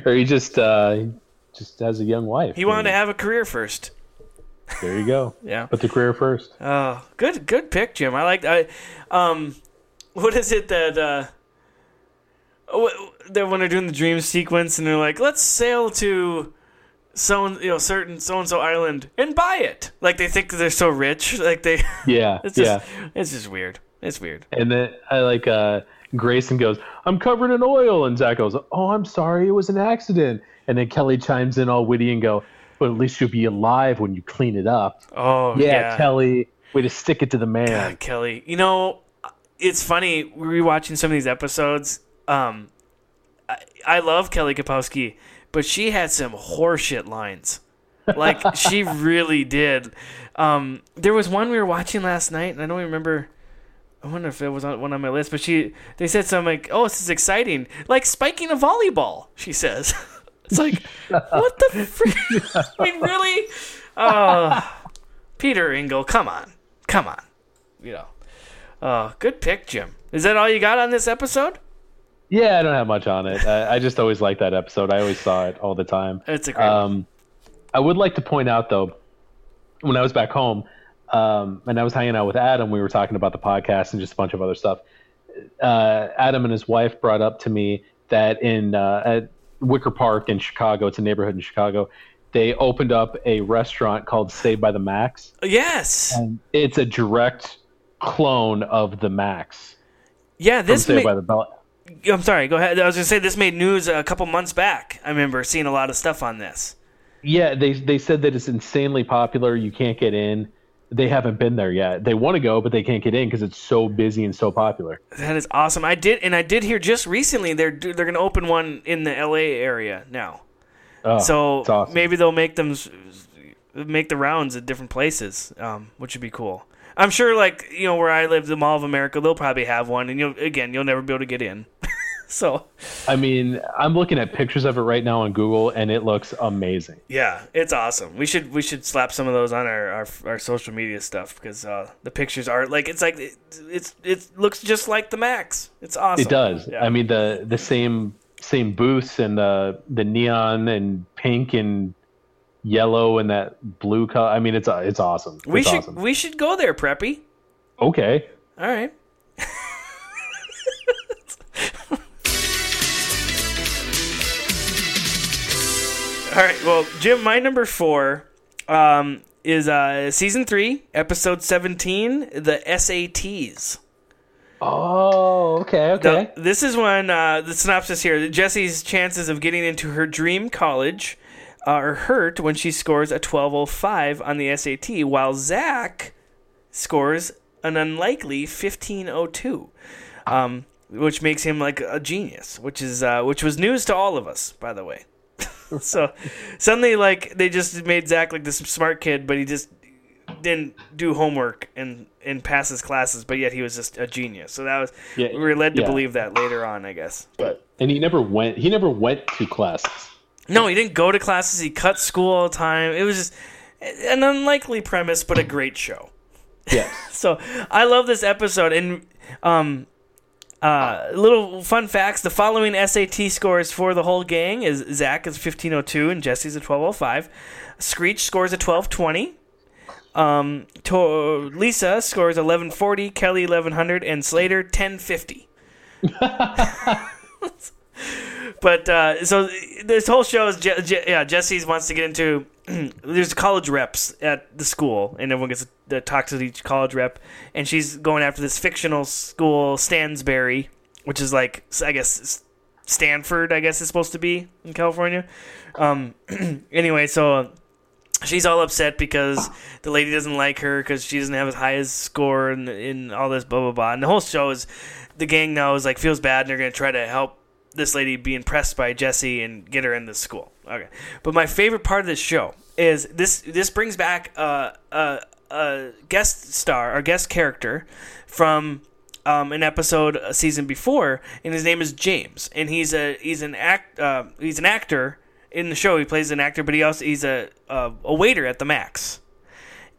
or he just uh just has a young wife. He wanted to have a career first. There you go. yeah. Put the career first. Oh, good good pick, Jim. I like I um what is it that uh that when they're doing the dream sequence and they're like, let's sail to so you know certain so and so island and buy it. Like they think they're so rich. Like they yeah it's just, yeah. It's just weird. It's weird. And then I like uh, Grayson goes, "I'm covered in oil," and Zach goes, "Oh, I'm sorry, it was an accident." And then Kelly chimes in all witty and go, "But at least you'll be alive when you clean it up." Oh yeah, yeah. Kelly, way to stick it to the man. God, Kelly, you know, it's funny We're rewatching some of these episodes. Um, I love Kelly Kapowski, but she had some horseshit lines. Like she really did. Um, there was one we were watching last night, and I don't remember. I wonder if it was on one on my list, but she they said something like, "Oh, this is exciting, like spiking a volleyball." She says, "It's like what the freak? I mean, really? Oh, Peter Engel, come on, come on, you know." Uh, good pick, Jim. Is that all you got on this episode? Yeah, I don't have much on it. I, I just always liked that episode. I always saw it all the time. It's a great. one. Um, I would like to point out though, when I was back home, um, and I was hanging out with Adam, we were talking about the podcast and just a bunch of other stuff. Uh, Adam and his wife brought up to me that in uh, at Wicker Park in Chicago, it's a neighborhood in Chicago, they opened up a restaurant called Saved by the Max. Yes. And it's a direct clone of the Max. Yeah, from this Saved ma- by the Bell. I'm sorry. Go ahead. I was gonna say this made news a couple months back. I remember seeing a lot of stuff on this. Yeah, they they said that it's insanely popular. You can't get in. They haven't been there yet. They want to go, but they can't get in because it's so busy and so popular. That is awesome. I did, and I did hear just recently they're they're gonna open one in the L.A. area now. Oh, so awesome. maybe they'll make them make the rounds at different places, um, which would be cool. I'm sure, like you know, where I live, the Mall of America, they'll probably have one, and you'll again, you'll never be able to get in. so I mean, I'm looking at pictures of it right now on Google, and it looks amazing. yeah, it's awesome. We should we should slap some of those on our our, our social media stuff because uh, the pictures are like it's like it, it's it looks just like the Max. It's awesome. It does. Yeah. I mean, the the same same booths and the the neon and pink and yellow and that blue color. I mean, it's it's awesome. we it's should awesome. we should go there, Preppy. Okay. All right. All right. Well, Jim, my number four um, is uh, season three, episode seventeen, the SATs. Oh, okay, okay. Now, this is when uh, the synopsis here: Jesse's chances of getting into her dream college uh, are hurt when she scores a 1205 on the SAT, while Zach scores an unlikely 1502, um, which makes him like a genius, which is uh, which was news to all of us, by the way. so suddenly, like they just made Zach like this smart kid, but he just didn't do homework and and pass his classes, but yet he was just a genius. So that was Yeah, we were led to yeah. believe that later on, I guess. But And he never went. He never went to classes. No, he didn't go to classes. He cut school all the time. It was just an unlikely premise, but a great show. Yeah. So I love this episode. And um, uh, little fun facts: the following SAT scores for the whole gang is Zach is fifteen oh two and Jesse's a twelve oh five. Screech scores a twelve twenty. Um, to- Lisa scores eleven forty. Kelly eleven hundred, and Slater ten fifty. But uh, so this whole show is Je- Je- yeah Jesse wants to get into there's college reps at the school and everyone gets to talk to each college rep and she's going after this fictional school Stansbury which is like I guess Stanford I guess is supposed to be in California. Um, anyway, so she's all upset because the lady doesn't like her because she doesn't have as high as score and in all this blah blah blah. And the whole show is the gang now is like feels bad and they're gonna try to help this lady be impressed by Jesse and get her in the school. Okay, but my favorite part of this show is this. This brings back uh, a, a guest star or guest character from um, an episode a season before, and his name is James, and he's a he's an act uh, he's an actor in the show. He plays an actor, but he also he's a a, a waiter at the Max,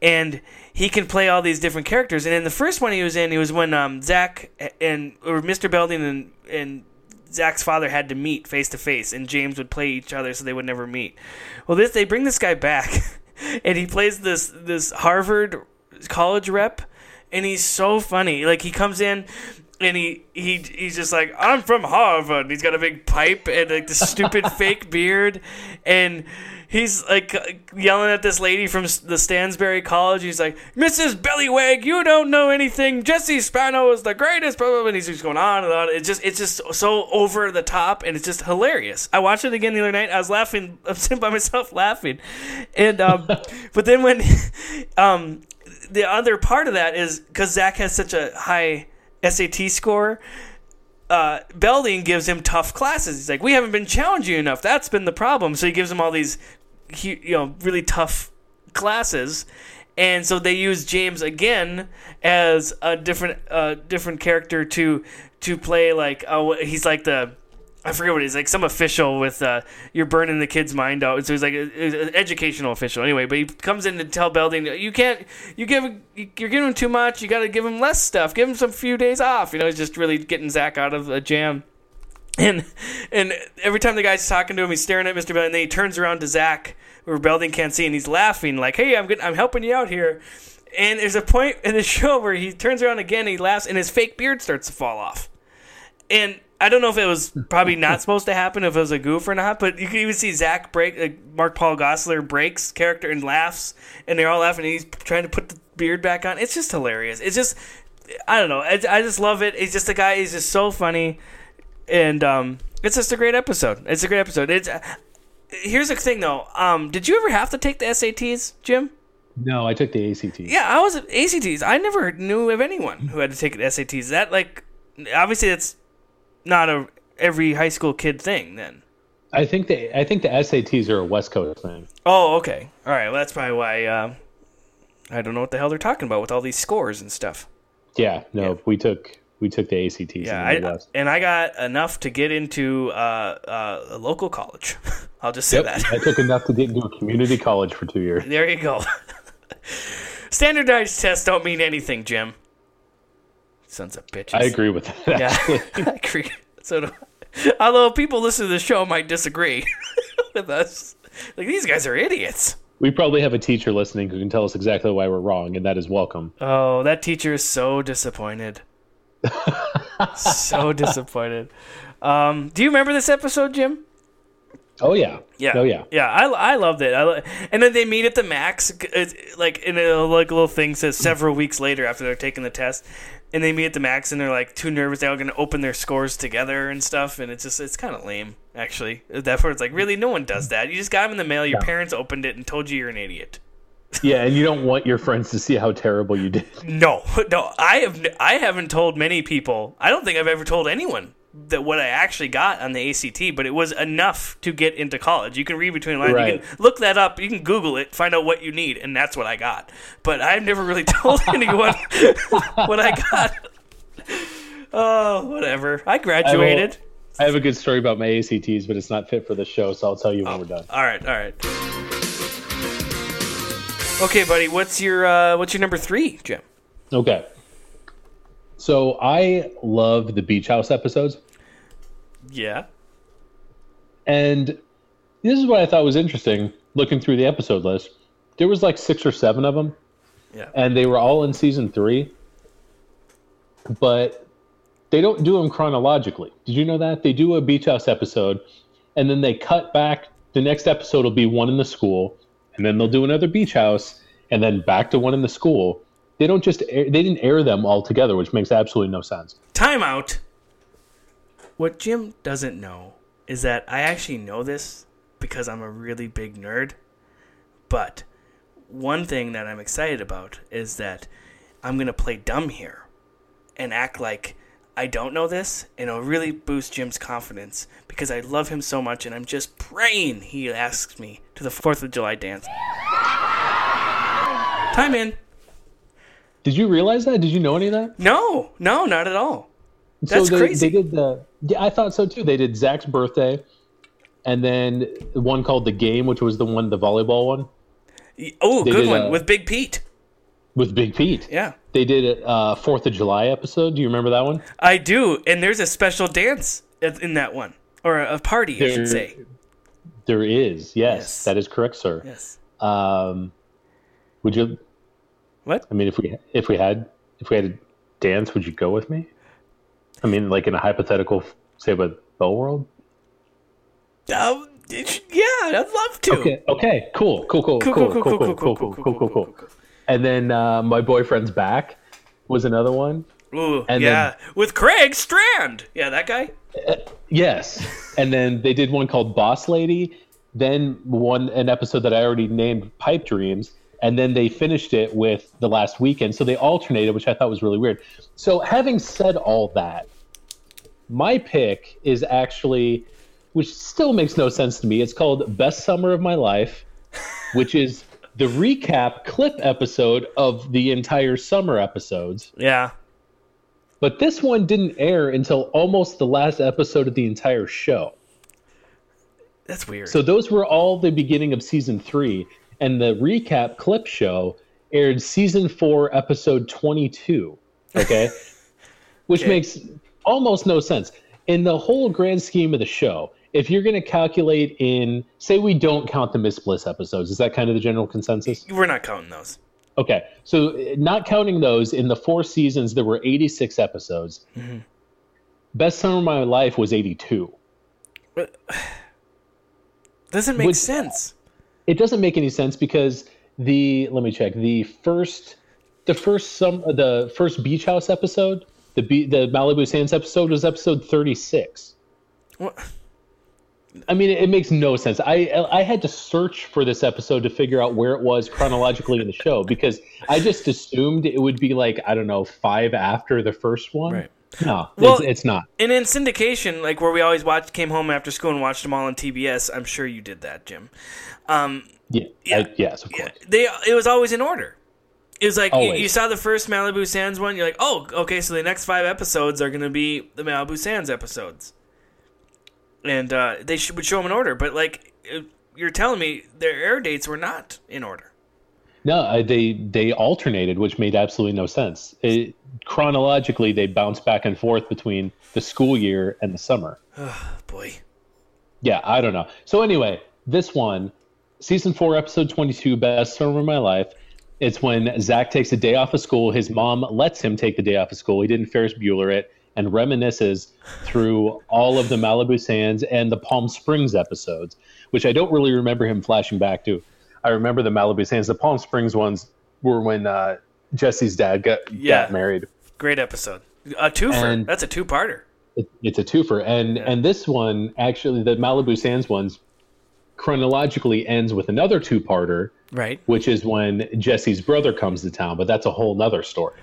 and he can play all these different characters. And in the first one he was in, he was when um, Zach and or Mr. Belding and and Zach's father had to meet face to face, and James would play each other so they would never meet. Well, this they bring this guy back, and he plays this this Harvard college rep, and he's so funny. Like he comes in. And he, he he's just like I'm from Harvard. He's got a big pipe and like this stupid fake beard, and he's like yelling at this lady from the Stansbury College. He's like, Mrs. Bellywag, you don't know anything. Jesse Spano is the greatest. Blah, blah, blah. And he's just going on and on. It's just it's just so over the top, and it's just hilarious. I watched it again the other night. I was laughing. I'm sitting by myself laughing, and um, but then when um, the other part of that is because Zach has such a high SAT score. uh, Belding gives him tough classes. He's like, we haven't been challenging you enough. That's been the problem. So he gives him all these, you know, really tough classes, and so they use James again as a different, uh, different character to to play like, oh, he's like the. I forget what he's like, some official with uh, you're burning the kid's mind out. So he's like an educational official anyway. But he comes in to tell Belding, you can't, you give, you're giving him too much. You got to give him less stuff. Give him some few days off. You know, he's just really getting Zach out of a jam. And and every time the guy's talking to him, he's staring at Mr. Belding. And then he turns around to Zach, where Belding can't see, and he's laughing like, "Hey, I'm good, I'm helping you out here." And there's a point in the show where he turns around again, he laughs, and his fake beard starts to fall off. And I don't know if it was probably not supposed to happen, if it was a goof or not, but you can even see Zach break, like Mark Paul Gosselaar breaks character and laughs, and they're all laughing, and he's trying to put the beard back on. It's just hilarious. It's just, I don't know. I, I just love it. He's just a guy. He's just so funny, and um, it's just a great episode. It's a great episode. It's uh, here's the thing though. Um, did you ever have to take the SATs, Jim? No, I took the ACT. Yeah, I was at ACTs. I never knew of anyone who had to take the SATs. That like, obviously that's not a every high school kid thing then. I think the I think the SATs are a West Coast thing. Oh, okay. All right. Well, that's probably why. Uh, I don't know what the hell they're talking about with all these scores and stuff. Yeah, no, Yeah. we took we took the ACTs Yeah, I, and I got enough to get into uh, uh, a local college. I'll just say Yep, that. I took enough to get into a community college for two years. There you go. Standardized tests don't mean anything, Jim. Sons of bitches. I agree with that. Yeah. I agree. So, do I. although people listening to the show might disagree with us, like these guys are idiots. we probably have a teacher listening who can tell us exactly why we're wrong, and that is welcome. Oh, that teacher is so disappointed. So disappointed. Um, do you remember this episode, Jim? Oh yeah, Yeah. oh yeah. Yeah, I, I loved it. I, lo- and then they meet at the max, like in a like little thing says several weeks later after they're taking the test, and they meet at the max and they're like too nervous. They're all going to open their scores together and stuff, and it's just it's kind of lame actually. That part, it's like really no one does that. You just got them in the mail. Your parents opened it and told you you're an idiot. Yeah, and you don't want your friends to see how terrible you did. No, no, I have I haven't told many people. I don't think I've ever told anyone that what I actually got on the ACT, but it was enough to get into college. You can read between the lines. You can look that up. You can Google it, find out what you need, and that's what I got. But I've never really told anyone what I got. Oh, whatever. I graduated. I have a good story about my ACTs, but it's not fit for the show, so I'll tell you when oh, we're done. All right, all right. Okay, buddy. What's your uh, what's your number three, Jim? Okay. So I love the beach house episodes, Yeah. and this is what I thought was interesting. Looking through the episode list, there was like six or seven of them, Yeah. and they were all in season three. But they don't do them chronologically. Did you know that they do a beach house episode, and then they cut back? The next episode will be one in the school, and then they'll do another beach house, and then back to one in the school. They don't just air, they didn't air them all together, which makes absolutely no sense. Timeout. What Jim doesn't know is that I actually know this because I'm a really big nerd. But one thing that I'm excited about is that I'm going to play dumb here and act like I don't know this, and it'll really boost Jim's confidence because I love him so much, and I'm just praying he asks me to the 4th of July dance. Time in. Did you realize that? Did you know any of that? No, no, not at all. That's they, crazy. They did the yeah, I thought so too. They did Zach's birthday, and then the one called the game, which was the one, the volleyball one Oh, They good did, one uh, with Big Pete. With Big Pete. Yeah. They did a uh, Fourth of July episode. Do you remember that one? I do, and there's a special dance in that one, or a party, I should say. There is. Yes, Yes. that is correct, sir. Yes. Um, would you? What? I mean, if we if we had if we had a dance, would you go with me? I mean, like in a hypothetical, say, with Bow World. Um, yeah, I'd love to. Okay. Okay. Cool. Cool. Cool. Cool. Cool. Cool. Cool. Cool. Cool. Cool. Cool. And then uh, my boyfriend's back was another one. Ooh, And yeah, with Craig Strand. Yeah, that guy. Yes. and then they did one called Boss Lady. Then one an episode that I already named Pipe Dreams. And then they finished it with the last weekend. So they alternated, which I thought was really weird. So having said all that, my pick is actually, which still makes no sense to me. It's called Best Summer of My Life, which is the recap clip episode of the entire summer episodes. Yeah. But this one didn't air until almost the last episode of the entire show. That's weird. So those were all the beginning of season three, and the recap clip show aired season four, episode twenty-two. Okay, which Okay. makes almost no sense in the whole grand scheme of the show. If you're going to calculate in, say, we don't count the Miss Bliss episodes, is that kind of the general consensus? We're not counting those. Okay, so uh, not counting those, in the four seasons there were 86 episodes. Best Summer of My Life was 82. Doesn't make Would- sense. it doesn't make any sense because the let me check the first the first some the first beach house episode the be, the Malibu Sands episode was episode 36 What? I mean it, makes no sense I I had to search for this episode to figure out where it was chronologically in the show because I just assumed it would be like I don't know 5 after the first one Right. no Well- it's, it's not And in syndication, like where we always watched, came home after school and watched them all on TBS. I'm sure you did that, Jim. Um, yeah, Yeah. I- yes of yeah, course they it was always in order. It was like you, you saw the first Malibu Sands one. You're like, oh, okay, so the next five episodes are going to be the Malibu Sands episodes, and uh, they should, would show them in order. But like you're telling me, their air dates were not in order. No, they they alternated, which made absolutely no sense. It, chronologically, they bounced back and forth between the school year and the summer. Boy, Yeah, I don't know. So anyway, this one, season four, episode twenty-two, best summer of my life. It's when Zach takes a day off of school. His mom lets him take the day off of school. He didn't Ferris Bueller it, and reminisces through all of the Malibu Sands and the Palm Springs episodes, which I don't really remember him flashing back to. I remember the Malibu Sands. The Palm Springs ones were when uh, Jesse's dad got, Yeah. got married. great episode. A twofer. And- That's a two-parter. It, it's a twofer, and and this one actually, the Malibu Sands ones, chronologically ends with another two-parter, Right. which is when Jesse's brother comes to town, but that's a whole nother story.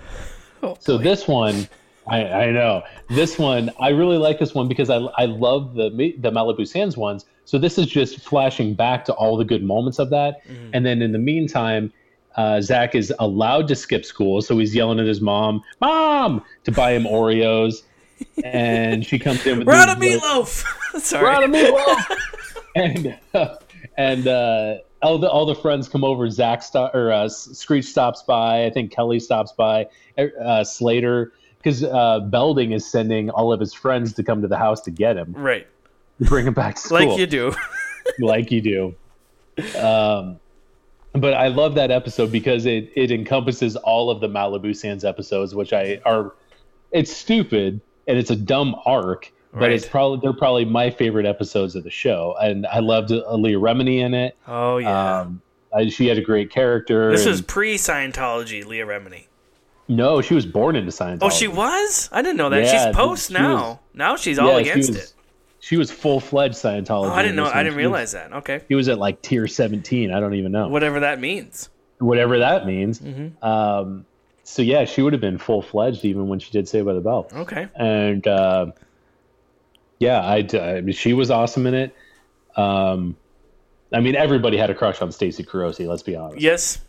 Oh, So this one, I, I know this one. I really like this one because I I love the the Malibu Sands ones. So this is just flashing back to all the good moments of that, Mm-hmm. and then in the meantime. Uh, Zach is allowed to skip school, so he's yelling at his mom, "Mom!" to buy him Oreos, and she comes in with We're out of meatloaf. Sorry. we're out of meatloaf. and and uh, all the all the friends come over. Zach sto- or uh, Screech stops by. I think Kelly stops by. Uh, Slater because uh, Belding is sending all of his friends to come to the house to get him, Right. bring him back to school, Like you do. like you do. Um, but I love that episode because it it encompasses all of the Malibu Sands episodes, which I are. It's stupid and it's a dumb arc, but it's probably they're probably my favorite episodes of the show, and I loved Leah Remini in it. Oh yeah. Um, I, she had a great character. this and- was pre-Scientology, Leah Remini. No, she was born into Scientology. Oh, she was? I didn't know that. Yeah, she's post she now. was- now she's all Yeah, she against was- it. She was full fledged Scientology. Oh, I didn't know. I didn't She was- realize that. Okay. He was at like tier seventeen. I don't even know. Whatever that means. whatever that means. Mm-hmm. Um, so yeah, she would have been full fledged even when she did Saved by the Bell. Okay. And uh, yeah, I, I mean, she was awesome in it. Um, I mean, everybody had a crush on Stacey Carosi. Let's be honest. Yes.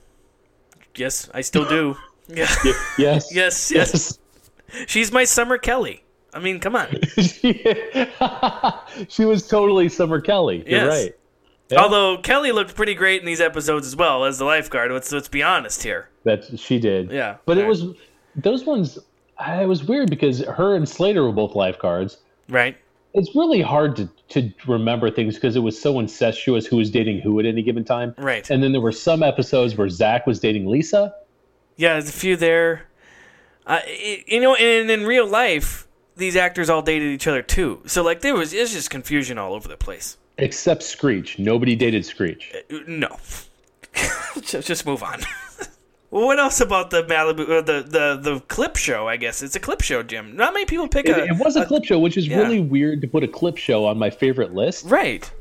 Yes, I still do. Yeah. Yes. Yes, yes. She's my Summer Kelly. I mean, come on. she was totally Summer Kelly. You're Yes. right. Yeah. Although Kelly looked pretty great in these episodes as well as the lifeguard. Let's let's be honest here. That she did. Yeah. But it Right. was those ones. I- It was weird because her and Slater were both lifeguards. Right. it's really hard to, to remember things because it was so incestuous who was dating who at any given time. Right. And then there were some episodes where Zach was dating Lisa. Yeah, there's a few there. Uh, it, you know, and in real life, these actors all dated each other too. So like there was it's just confusion all over the place. Except Screech. Nobody dated Screech. Uh, No. just, just move on. what else about the Malibu uh, the the the clip show? I guess it's a clip show, Jim. Not many people pick It, a. it was a, clip show, which is yeah. really weird to put a clip show on my favorite list. right.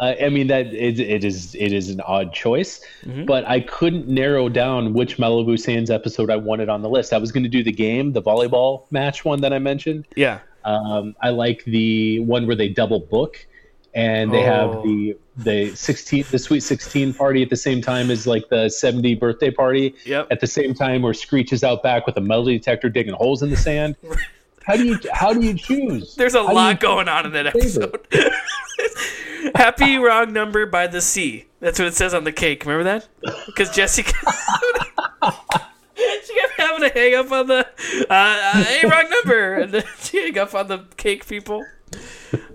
Uh, I mean that it, it is it is an odd choice, Mm-hmm. but I couldn't narrow down which Malibu Sands episode I wanted on the list. I was going to do the game, the volleyball match one that I mentioned, Yeah. Um, I like the one where they double book, and they Oh. have the the sixteen the sweet sixteen party at the same time as like the seventy birthday party. Yep. At the same time, where Screech is out back with a metal detector digging holes in the sand. How do you how do you choose? There's a How lot going on in that episode. Happy wrong number by the sea. That's what it says on the cake. Remember that? Because Jessica. She kept having to hang up on the uh, uh, hey wrong number, and then she hang up on the cake people.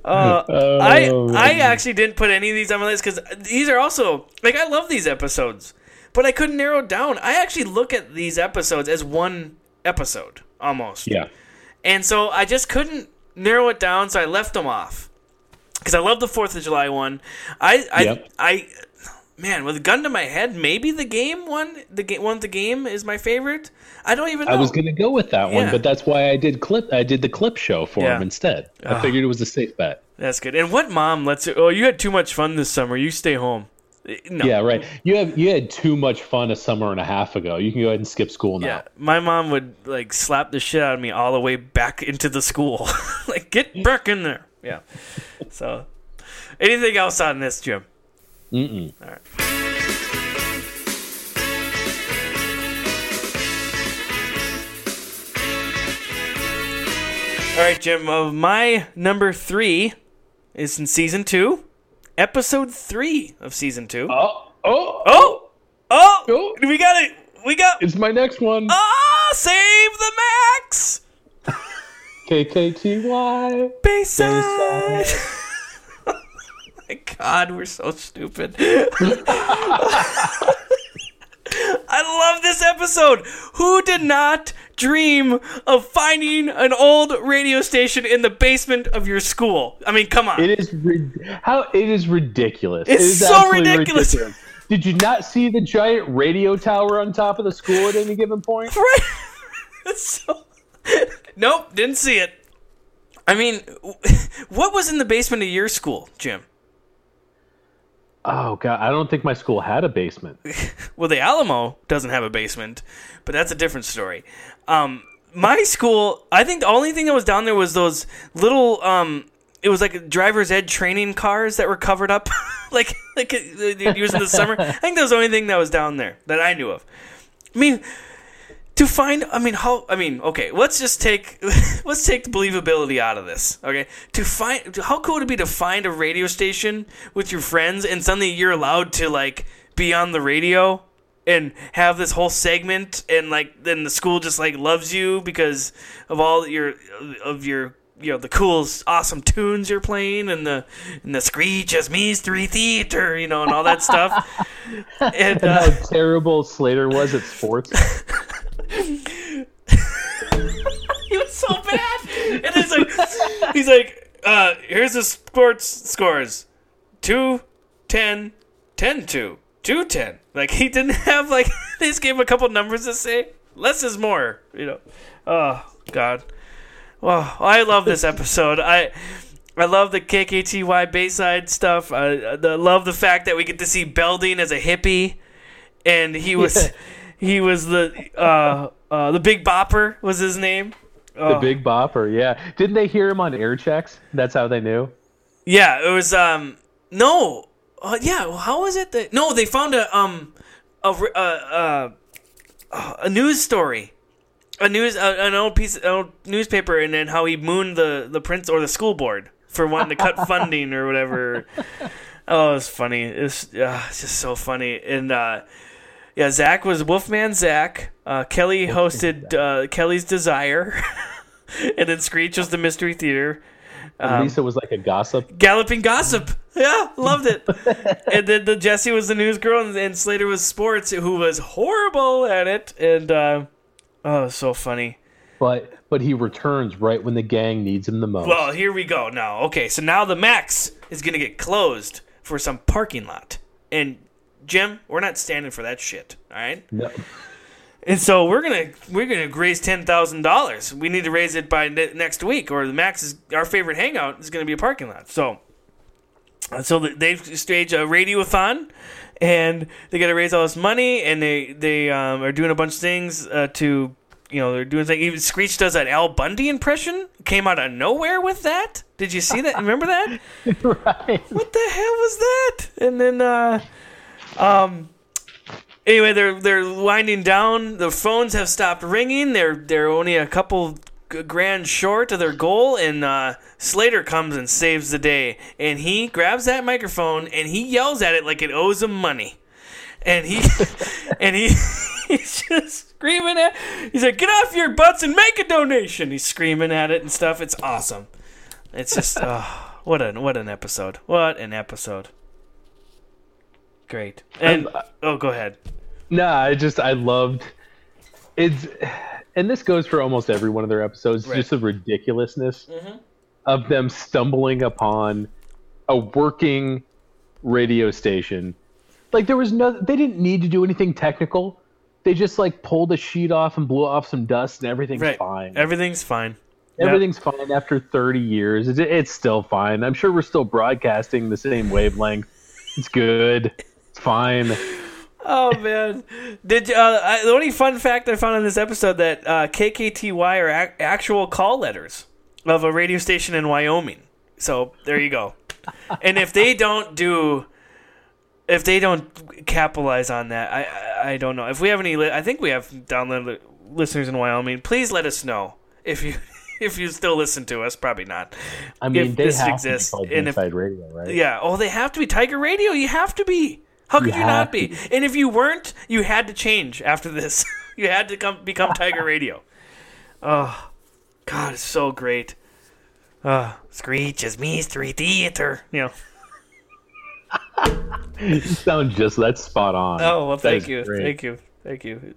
Uh, I Oh, I actually didn't put any of these on my list because these are also like I love these episodes, but I couldn't narrow it down. I actually look at these episodes as one episode almost. Yeah. And so I just couldn't narrow it down, so I left them off. Because I love the Fourth of July one. I, I, Yep. I, man, with a gun to my head, maybe the game one, the game one, the game is my favorite. I don't even know. I was going to go with that one, but that's why I did clip. I did the clip show for Yeah. him instead. I figured it was a safe bet. That's good. And what mom lets you? Oh, you had too much fun this summer. You stay home. No. Yeah, right. You have you had too much fun a summer and a half ago. You can go ahead and skip school now. Yeah, my mom would like slap the shit out of me all the way back into the school. like, get back in there. Yeah. So, anything else on this, Jim? Mm-mm. All right. All right, Jim. Uh, my number three is in season two, episode three of season two. Oh, oh, oh, oh, Oh. we got it. We got. it's my next one. Ah, save the max. KKTY. Bayside. oh my God, we're so stupid. I love this episode. Who did not dream of finding an old radio station in the basement of your school? I mean, come on. It is how it is ridiculous. It's it is so absolutely ridiculous. Did you not see the giant radio tower on top of the school at any given point? Right. So. nope, didn't see it. I mean, what was in the basement of your school, Jim? Oh god, I don't think my school had a basement. Well, the Alamo doesn't have a basement, but that's a different story. Um, my school, I think the only thing that was down there was those little. Um, it was like driver's ed training cars that were covered up, like like uh, in the summer. I think that was the only thing that was down there that I knew of. I mean, to find i mean how i mean okay let's just take let's take the believability out of this okay to find how cool would it be to find a radio station with your friends and suddenly you're allowed to like be on the radio and have this whole segment and like then the school just like loves you because of all your of your you know the cool awesome tunes you're playing and the and the screech as mystery theater you know and all that stuff and And uh, how terrible Slater was at sports. he was so bad. And it's like he's like, uh, here's the sports scores. 2 10 10 2 2 10. Like he didn't have like they just gave him a couple numbers to say. Less is more, you know. Oh god. Well, I love this episode. I I love the KKTY Bayside stuff. I, I love the fact that we get to see Belding as a hippie, and he was he was the uh, uh, the Big Bopper was his name. The Big Bopper, yeah. Didn't they hear him on air checks? That's how they knew. Yeah, it was um no, uh, yeah. How was it that no? They found a um a uh, uh, a news story, a news uh, an old piece an old newspaper, and then how he mooned the the prince or the school board for wanting to cut funding or whatever. Oh, it's funny. It's uh, it's just so funny. And uh, yeah, Zach was Wolfman Zach. Uh, Kelly hosted uh, Kelly's Desire, and then Screech was the Mystery Theater. Um, Lisa was like a gossip. Galloping Gossip. Yeah, loved it. and then the Jesse was the news girl, and, and Slater was sports, who was horrible at it. And uh, oh, so funny. But but he returns right when the gang needs him the most. Well, here we go now. Okay, so now the Max is gonna get closed for some parking lot, and Jim, we're not standing for that shit. All right. No. And so we're gonna we're gonna raise ten thousand dollars. We need to raise it by ne- next week, or the Max is our favorite hangout is gonna be a parking lot. So, so they stage a radiothon, and they got to raise all this money, and they they um, are doing a bunch of things uh, to you know they're doing things. Even Screech does that Al Bundy impression. Came out of nowhere with that. Did you see that? Remember that? right. What the hell was that? And then, uh, um, anyway, they're they're winding down. The phones have stopped ringing. They're they're only a couple grand short of their goal, and uh, Slater comes and saves the day. And he grabs that microphone and he yells at it like it owes him money. And he and he he's just screaming at. He's like, "Get off your butts and make a donation!" He's screaming at it and stuff. It's awesome. It's just oh, what an what an episode. What an episode. Great. And oh, go ahead. No, I just I loved it's and this goes for almost every one of their episodes, Right. just the ridiculousness mm-hmm. of them stumbling upon a working radio station. Like there was no they didn't need to do anything technical. They just like pulled a sheet off and blew off some dust and everything's Right. fine. Everything's fine. Yep. Everything's fine after 30 years. It's, it's still fine. I'm sure we're still broadcasting the same wavelength. It's good. Fine. Oh man, did you, uh, I, the only fun fact I found in this episode that uh, KKTY are ac- actual call letters of a radio station in Wyoming. So there you go. and if they don't do, if they don't capitalize on that, I I, I don't know. If we have any, li- I think we have download listeners in Wyoming. Please let us know if you if you still listen to us. Probably not. I mean, If they this have exists, to be called and if- Inside Radio, right? Yeah. Oh, they have to be Tiger Radio. You have to be. How could You you, not be? to And if you weren't, you had to change after this. you had to come become Tiger Radio. Oh, God, it's so great. Uh, Screech is Mystery Theater. You know. You sound just that's spot on. Oh well, thank you, great. thank you, thank you.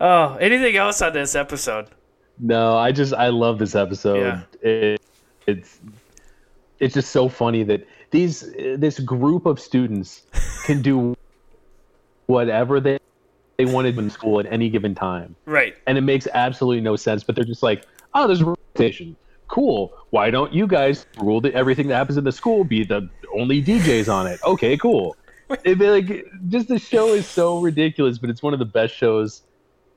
Oh, anything else on this episode? No, I just I love this episode. Yeah. It, it's it's just so funny that these this group of students can do whatever they they wanted in school at any given time, Right. and it makes absolutely no sense. But they're just like, oh, there's a rotation. Cool. Why don't you guys rule that everything that happens in the school be the only DJs on it? Okay, cool. It'd be like just the show is so ridiculous, but it's one of the best shows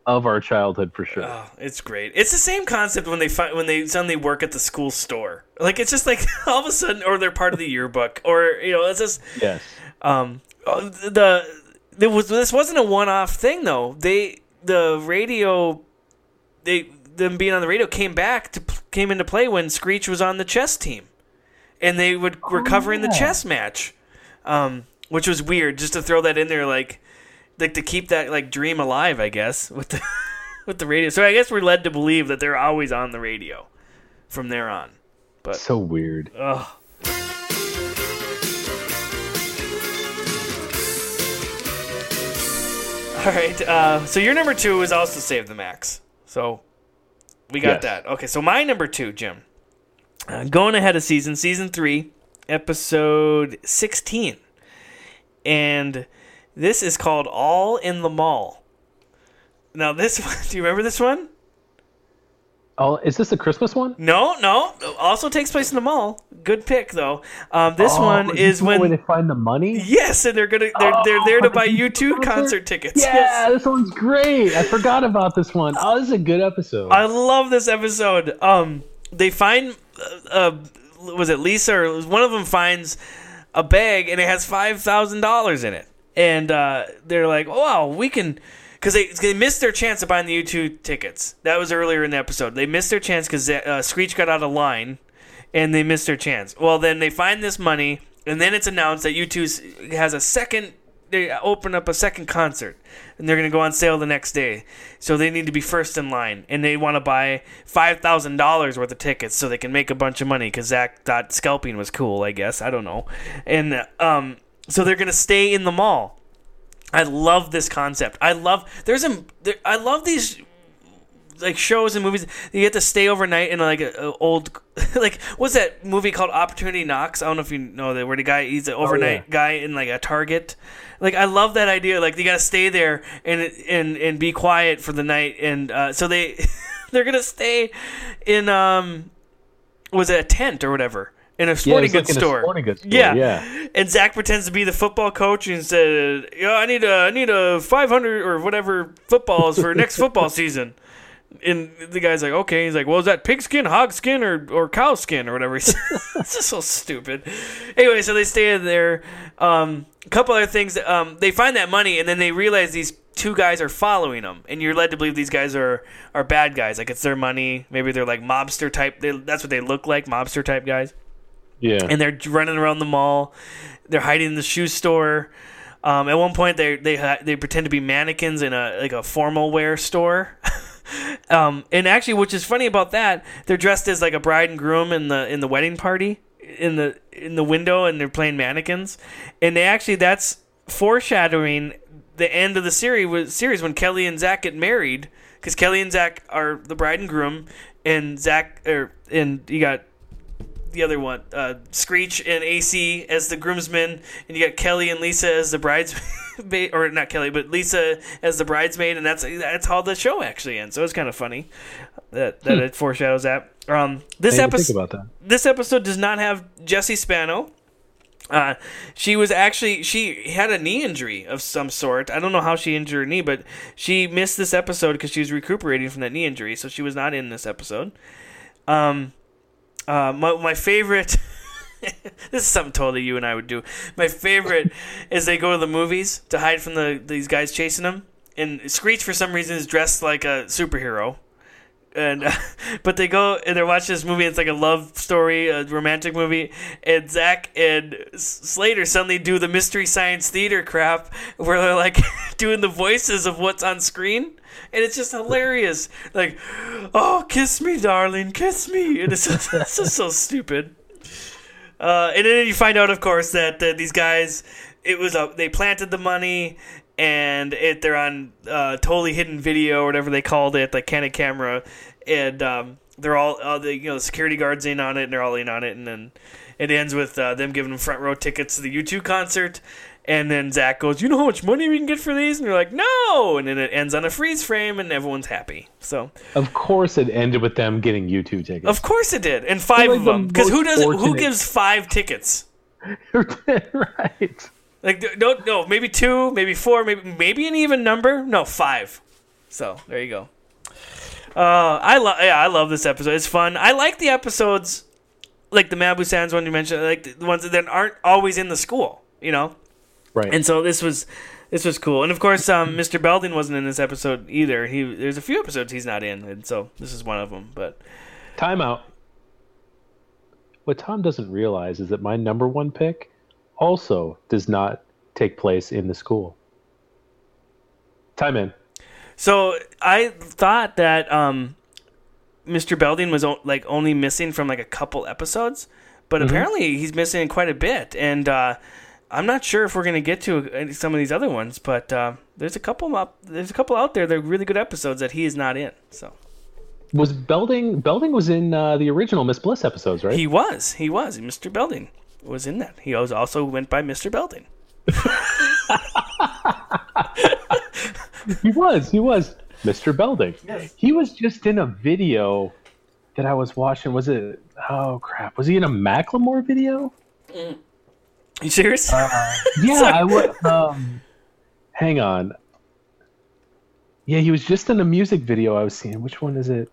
of our childhood for sure. Oh, it's great. It's the same concept when they find when they suddenly work at the school store. Like it's just like all of a sudden, or they're part of the yearbook, or you know, it's just yes. um oh, the there was this wasn't a one off thing though. They the radio they them being on the radio came back to came into play when Screech was on the chess team, and they would were covering the yeah. chess match, um, which was weird just to throw that in there like like to keep that like dream alive, I guess with the with the radio. So I guess we're led to believe that they're always on the radio from there on. But So weird. ugh. All right. Uh, so your number two is also Save the Max. So we got Yes. that. Okay. So my number two, Jim, uh, going ahead of season, season three, episode sixteen, and this is called All in the Mall. Now this one, do you remember this one? Oh, is this the Christmas one? No, no. Also takes place in the mall. Good pick though. Um, this Oh, one is when they find the money. yes, and they're gonna they're they're Oh, there to buy you U2 concert? concert tickets. Yeah, Yes. this one's great. I forgot about this one. Oh, this is a good episode. I love this episode. Um, they find uh, uh was it Lisa or one of them finds a bag and it has five thousand dollars in it, and uh, they're like, "Wow, we can." Because they, they missed their chance of buying the U2 tickets. That was earlier in the episode. They missed their chance because uh, Screech got out of line, and they missed their chance. Well, then they find this money, and then it's announced that U2 has a second. They open up a second concert, and they're going to go on sale the next day. So they need to be first in line, and they want to buy five thousand dollars worth of tickets so they can make a bunch of money. Because Zach thought scalping was cool, I guess. I don't know, and um, so they're going to stay in the mall. I love this concept. I love there's a there, I love these like shows and movies. You get to stay overnight in like a, a old like what's that movie called Opportunity Knocks? I don't know if you know that where the guy he's an overnight guy in like a Target. Like I love that idea. Like you got to stay there and and and be quiet for the night. And uh, so they they're gonna stay in um was it a tent or whatever in a yeah, sporting like goods a store. sporting goods store. Yeah. yeah. And Zach pretends to be the football coach and said, "Yeah, I need a I need a 500 or whatever footballs for next football season." And the guy's like, okay. He's like, well, is that pig skin, hog skin, or, or cow skin, or whatever? it's just so stupid. Anyway, so they stay in there. Um, a couple other things. Um, they find that money, and then they realize these two guys are following them, and you're led to believe these guys are are bad guys. Like it's their money. Maybe they're like mobster type. They, that's what they look like, mobster type guys. Yeah. And they're running around the mall. They're hiding in the shoe store. Um, at one point, they they they pretend to be mannequins in a like a formal wear store. um, and actually, which is funny about that, they're dressed as like a bride and groom in the in the wedding party in the in the window, and they're playing mannequins. And they actually that's foreshadowing the end of the series series when Kelly and Zach get married because Kelly and Zach are the bride and groom, and Zach or and you got the other one, uh, Screech and AC as the groomsmen, and you got Kelly and Lisa as the bridesmaid, or not Kelly, but Lisa as the bridesmaid, and that's that's how the show actually ends. So it's kind of funny that that it foreshadows that. Um, this I didn't think episode, this episode does not have Jesse Spano. Uh, she was actually she had a knee injury of some sort. I don't know how she injured her knee, but she missed this episode because she was recuperating from that knee injury, so she was not in this episode. Um, uh, my my favorite. this is something totally you and I would do. My favorite is they go to the movies to hide from the these guys chasing them, and Screech for some reason is dressed like a superhero. And uh, but they go and they're watching this movie. It's like a love story, a romantic movie. And Zach and Slater suddenly do the mystery science theater crap, where they're like doing the voices of what's on screen, and it's just hilarious. Like, oh, kiss me, darling, kiss me, and it's just, it's just so stupid. Uh, and then you find out, of course, that uh, these guys, it was a, they planted the money, and it they're on uh, totally hidden video or whatever they called it, like Candid Camera, and um, they're all uh, the you know the security guards in on it, and they're all in on it, and then it ends with uh, them giving them front row tickets to the U2 concert. And then Zach goes, "You know how much money we can get for these?" And they're like, "No!" And then it ends on a freeze frame, and everyone's happy. So, Of course, it ended with them getting U2 tickets. of course, it did, and five like of the them. Because who does who gives five tickets? right. Like no, no, maybe two, maybe four, maybe maybe an even number. No, five. So there you go. Uh, I love yeah, I love this episode. It's fun. I like the episodes, like the Malibu Sands one you mentioned, like the ones that aren't always in the school. You know, Right. and so this was this was cool. And of course, um, Mr. Belding wasn't in this episode either. He there's a few episodes he's not in, and so this is one of them. But Timeout. What Tom doesn't realize is that my number one pick also does not take place in the school. Time in. So I thought that um, Mr. Belding was o- like only missing from like a couple episodes, but apparently he's missing quite a bit, and uh, I'm not sure if we're gonna get to uh, some of these other ones. But uh, there's a couple up, there's a couple out there that are really good episodes that he is not in. So Was Belding Belding was in uh, the original Miss Bliss episodes, right? he was, he was, Mr. Belding was in that. He was also went by Mr. Belding. He was. He was. Mr. Belding. Yes. He was just in a video that I was watching. Was it? Oh crap! Was he in a Macklemore video? You serious? Yeah, I was. Um, hang on. Yeah, he was just in a music video I was seeing. Which one is it?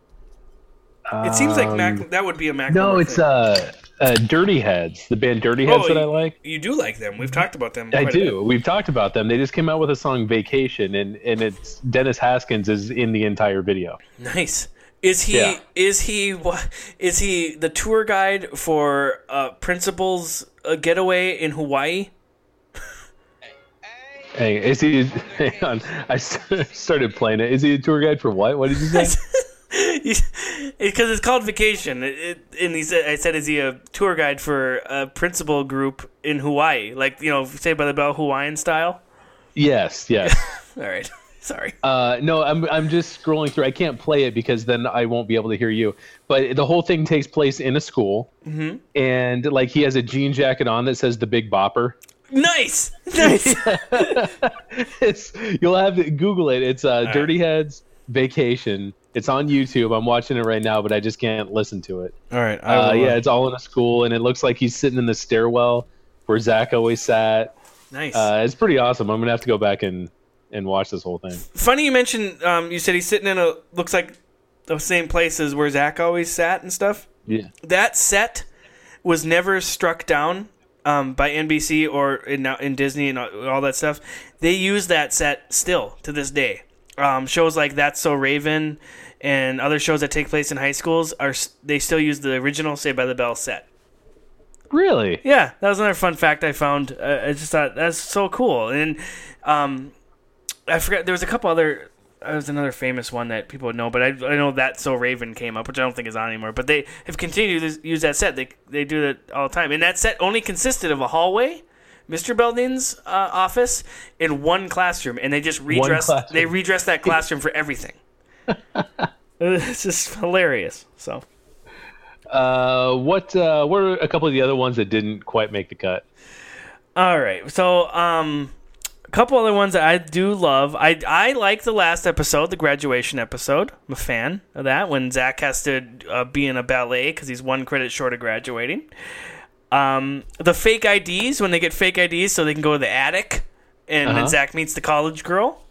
It seems like um, Mac, that would be a Mac. No, it's uh, uh, Dirty Heads, the band Dirty Heads that I like. You do like them. We've talked about them. I quite a bit. do. We've talked about them. They just came out with a song "Vacation," and and it's Dennis Haskins is in the entire video. Nice. Is he Yeah. is he wha- is he the tour guide for uh, Principal's uh, getaway in Hawaii? Hey, is he? Hang on, I started playing it. Is he a tour guide for what? What did you say? Because it's called Vacation, it, it, and he said, "I said, is he a tour guide for a Principal group in Hawaii, like you know, say by the Bell Hawaiian style?" yes, yes. All right, sorry. Uh, no, I'm I'm just scrolling through. I can't play it because then I won't be able to hear you. But the whole thing takes place in a school, Mm-hmm. and like he has a jean jacket on that says "The Big Bopper." Nice, nice. it's you'll have to Google it. It's uh, Dirty Heads Vacation. It's on YouTube. I'm watching it right now, but I just can't listen to it. All right, Uh, yeah, it's all in a school, and it looks like he's sitting in the stairwell where Zach always sat. nice. Uh, it's pretty awesome. I'm gonna have to go back and and watch this whole thing. Funny you mentioned. Um, you said he's sitting in a looks like the same place as where Zach always sat and stuff. Yeah. That set was never struck down um, by NBC or in, in Disney and all all that stuff. They use that set still to this day. Um, shows like That's So Raven and other shows that take place in high schools are they still use the original Saved by the Bell set. Really? Yeah, that was another fun fact I found. Uh, I just thought that's so cool. And um, I forgot there was a couple other. There was another famous one that people would know, but I, I know that So Raven came up, which I don't think is on anymore. But they have continued to use that set. They they do that all the time, and that set only consisted of a hallway, Mr. Belding's uh, office, in one classroom, and they just redress they redressed that classroom for everything. it's just hilarious. So. Uh, what uh, what are a couple of the other ones that didn't quite make the cut? All right. So, um, a couple other ones that I do love. I I like the last episode, the graduation episode. I'm a fan of that when Zach has to uh, be in a ballet because he's one credit short of graduating. Um, the fake IDs when they get fake IDs so they can go to the attic, and Uh-huh. then Zach meets the college girl.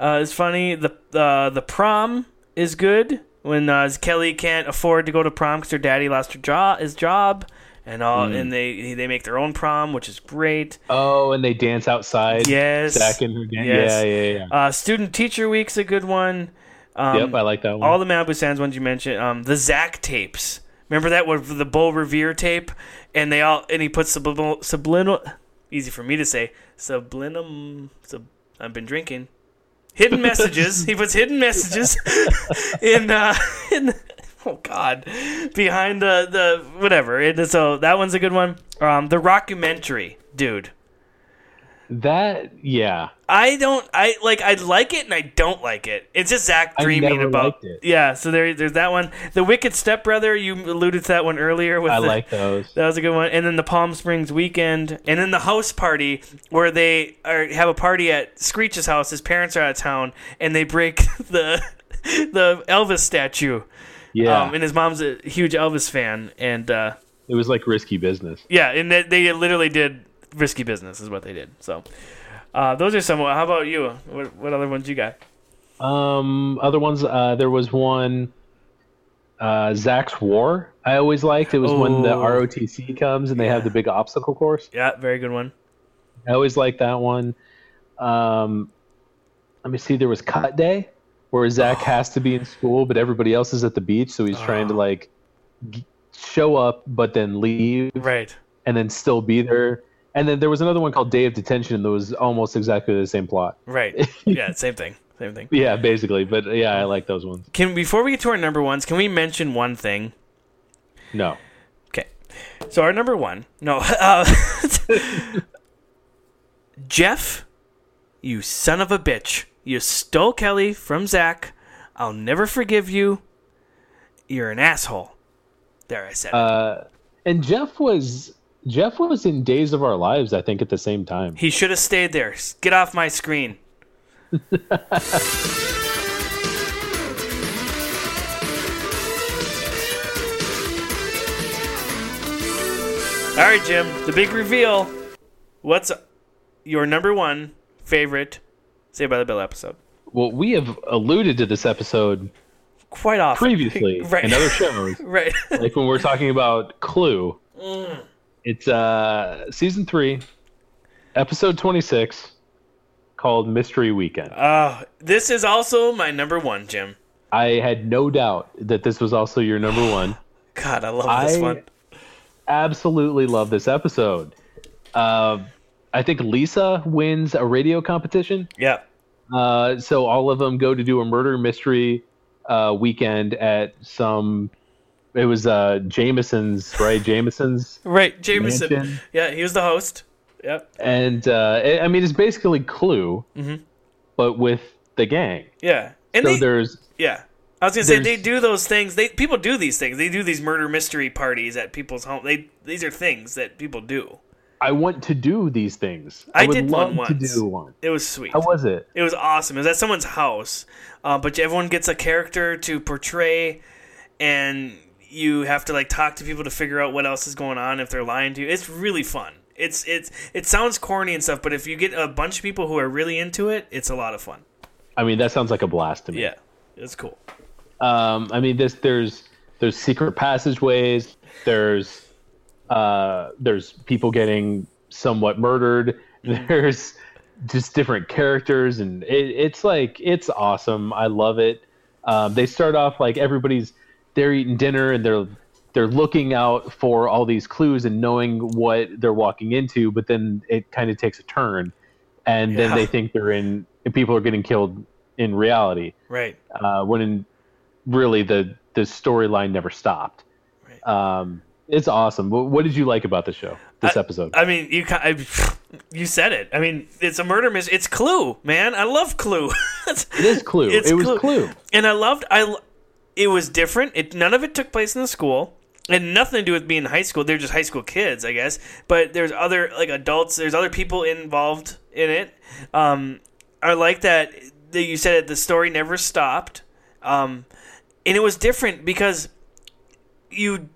Uh, it's funny. The uh, the prom is good when uh, Kelly can't afford to go to prom because her daddy lost her job, his job, and all, and they they make their own prom, which is great. Oh, and they dance outside. Yes. Zach and her. Yes. Yeah, yeah, yeah. Uh, Student Teacher Week's a good one. Um, yep, I like that one. all the Malibu Sands ones you mentioned. Um, the Zach tapes. Remember that with the Bo Revere tape, and they all and he puts subliminal, subliminal easy for me to say subliminal. Sub, I've been drinking. Hidden messages. he puts hidden messages in uh, in oh god behind the the whatever. And so that one's a good one. Um, the rockumentary, dude. That, yeah. I don't. I like. I like it and I don't like it. It's just Zach dreaming about. it. Yeah. So there, there's that one. The Wicked Stepbrother. You alluded to that one earlier. With I the, like those. That was a good one. And then the Palm Springs weekend, and then the house party where they are have a party at Screech's house. His parents are out of town, and they break the the Elvis statue. Yeah. Um, and his mom's a huge Elvis fan, and uh, it was like risky business. yeah, and they, they literally did risky business is what they did. So uh, those are some. How about you? What, what other ones you got? Um, other ones, uh, there was one, uh, Zach's War. I always liked. It was when the Oh. ROTC comes and they have the big obstacle course. Yeah, very good one. I always liked that one. Um, let me see. There was Cut Day, where Zach has to be in school, but everybody else is at the beach, so he's trying to like g- show up, but then leave, Right. and then still be there. And then there was another one called Day of Detention that was almost exactly the same plot. Right. Yeah, same thing. Same thing. Yeah, basically. But yeah, I like those ones. Can before we get to our number ones, can we mention one thing? No. Okay. So our number one, no, uh, Jeff, you son of a bitch, you stole Kelly from Zach. I'll never forgive you. You're an asshole. There, I said. it. Uh, and Jeff was Jeff was in Days of Our Lives, I think, at the same time. he should have stayed there. Get off my screen. All right, Jim. The big reveal. What's your number one favorite Saved by the Bell episode? Well, we have alluded to this episode Quite often. previously right. in other shows, right. like when we're talking about Clue. Mm. It's uh season three, episode twenty six, called Mystery Weekend. Uh, this is also my number one, Jim. I had no doubt that this was also your number one. God, I love this I one. absolutely love this episode. Uh, I think Lisa wins a radio competition. Yeah. Uh, so all of them go to do a murder mystery uh, weekend at some. It was uh, Jameson's, right? Jameson's, Right, Jameson. Mansion. Yeah, he was the host. Yep. and uh, I I mean it's basically Clue, Mhm. but with the gang. Yeah. And so they, there's yeah. I was gonna say they do those things. They people do these things. They do these murder mystery parties at people's home. They these are things that people do. I want to do these things. I would did one love to do one. It was sweet. How was it? It was awesome. It was at someone's house, uh, but everyone gets a character to portray, and you have to like talk to people to figure out what else is going on if they're lying to you. It's really fun. It's it's it sounds corny and stuff, but if you get a bunch of people who are really into it, it's a lot of fun. I mean that sounds like a blast to me. Yeah, it's cool. Um, I mean, this there's there's secret passageways. There's uh, there's people getting somewhat murdered. There's just different characters, and it, it's like it's awesome. I love it. Um, they start off like everybody's they're eating dinner and they're they're looking out for all these clues and knowing what they're walking into, but then it kind of takes a turn, and Yeah. then they think they're in and people are getting killed in reality Right. uh, when in, really the the storyline never stopped. Um, it's awesome. What, did you like about the show? This episode? I mean, you I, you said it. I mean, it's a murder mystery. It's Clue, man. I love Clue. it is Clue. It's it was Clue. and I loved. I. It was different. It none of it took place in the school. And nothing to do with being in high school. They're just high school kids, I guess. But there's other like adults. There's other people involved in it. Um, I like that, that you said it. The story never stopped, um, and it was different because you.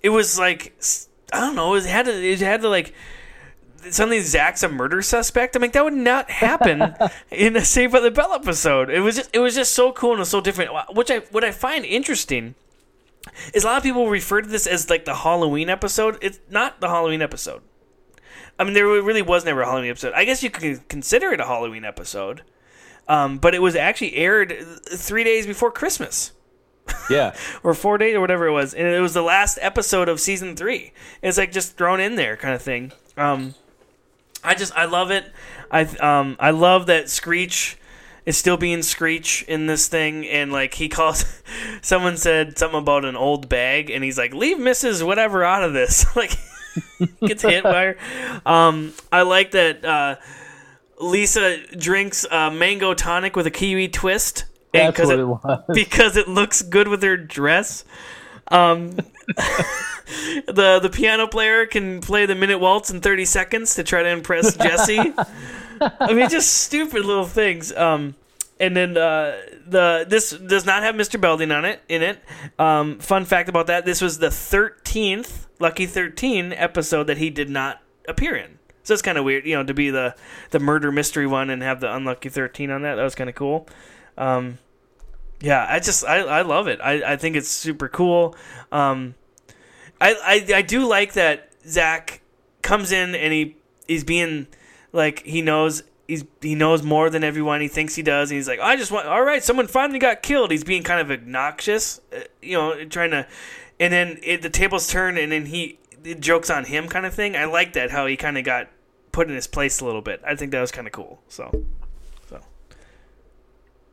It was like I don't know. It had to. It had to like suddenly Zach's a murder suspect. I'm like, that would not happen in a Saved by the Bell episode. It was just, it was just so cool and it was so different. Which I, what I find interesting is a lot of people refer to this as like the Halloween episode. It's not the Halloween episode. I mean, there really was never a Halloween episode. I guess you could consider it a Halloween episode, um, but it was actually aired three days before Christmas Yeah. or four days or whatever it was, and it was the last episode of season three. It's like just thrown in there, kind of thing. Um, I just I love it. I um I love that Screech is still being Screech in this thing, and like he calls, someone said something about an old bag, and he's like, leave Mrs. Whatever out of this, like gets hit by her. Um, I like that. Uh, Lisa drinks uh, mango tonic with a kiwi twist. and That's what it was. because it looks good with her dress. Um, the the piano player can play the minute waltz in 30 seconds to try to impress Jesse. I mean, just stupid little things. Um, and then uh, the this does not have Mr. Belding on it in it. Um, fun fact about that: this was the 13th Lucky 13 episode that he did not appear in. So it's kind of weird, you know, to be the the murder mystery one and have the unlucky 13 on that. That was kind of cool. Um, yeah, I just I, I love it. I, I think it's super cool. Um, I, I I do like that Zach comes in and he he's being like he knows he's he knows more than everyone he thinks he does. And he's like, I just want all right. Someone finally got killed. He's being kind of obnoxious, uh, you know, trying to. And then it, the tables turn, and then he jokes on him, kind of thing. I like that how he kind of got put in his place a little bit. I think that was kind of cool. So, so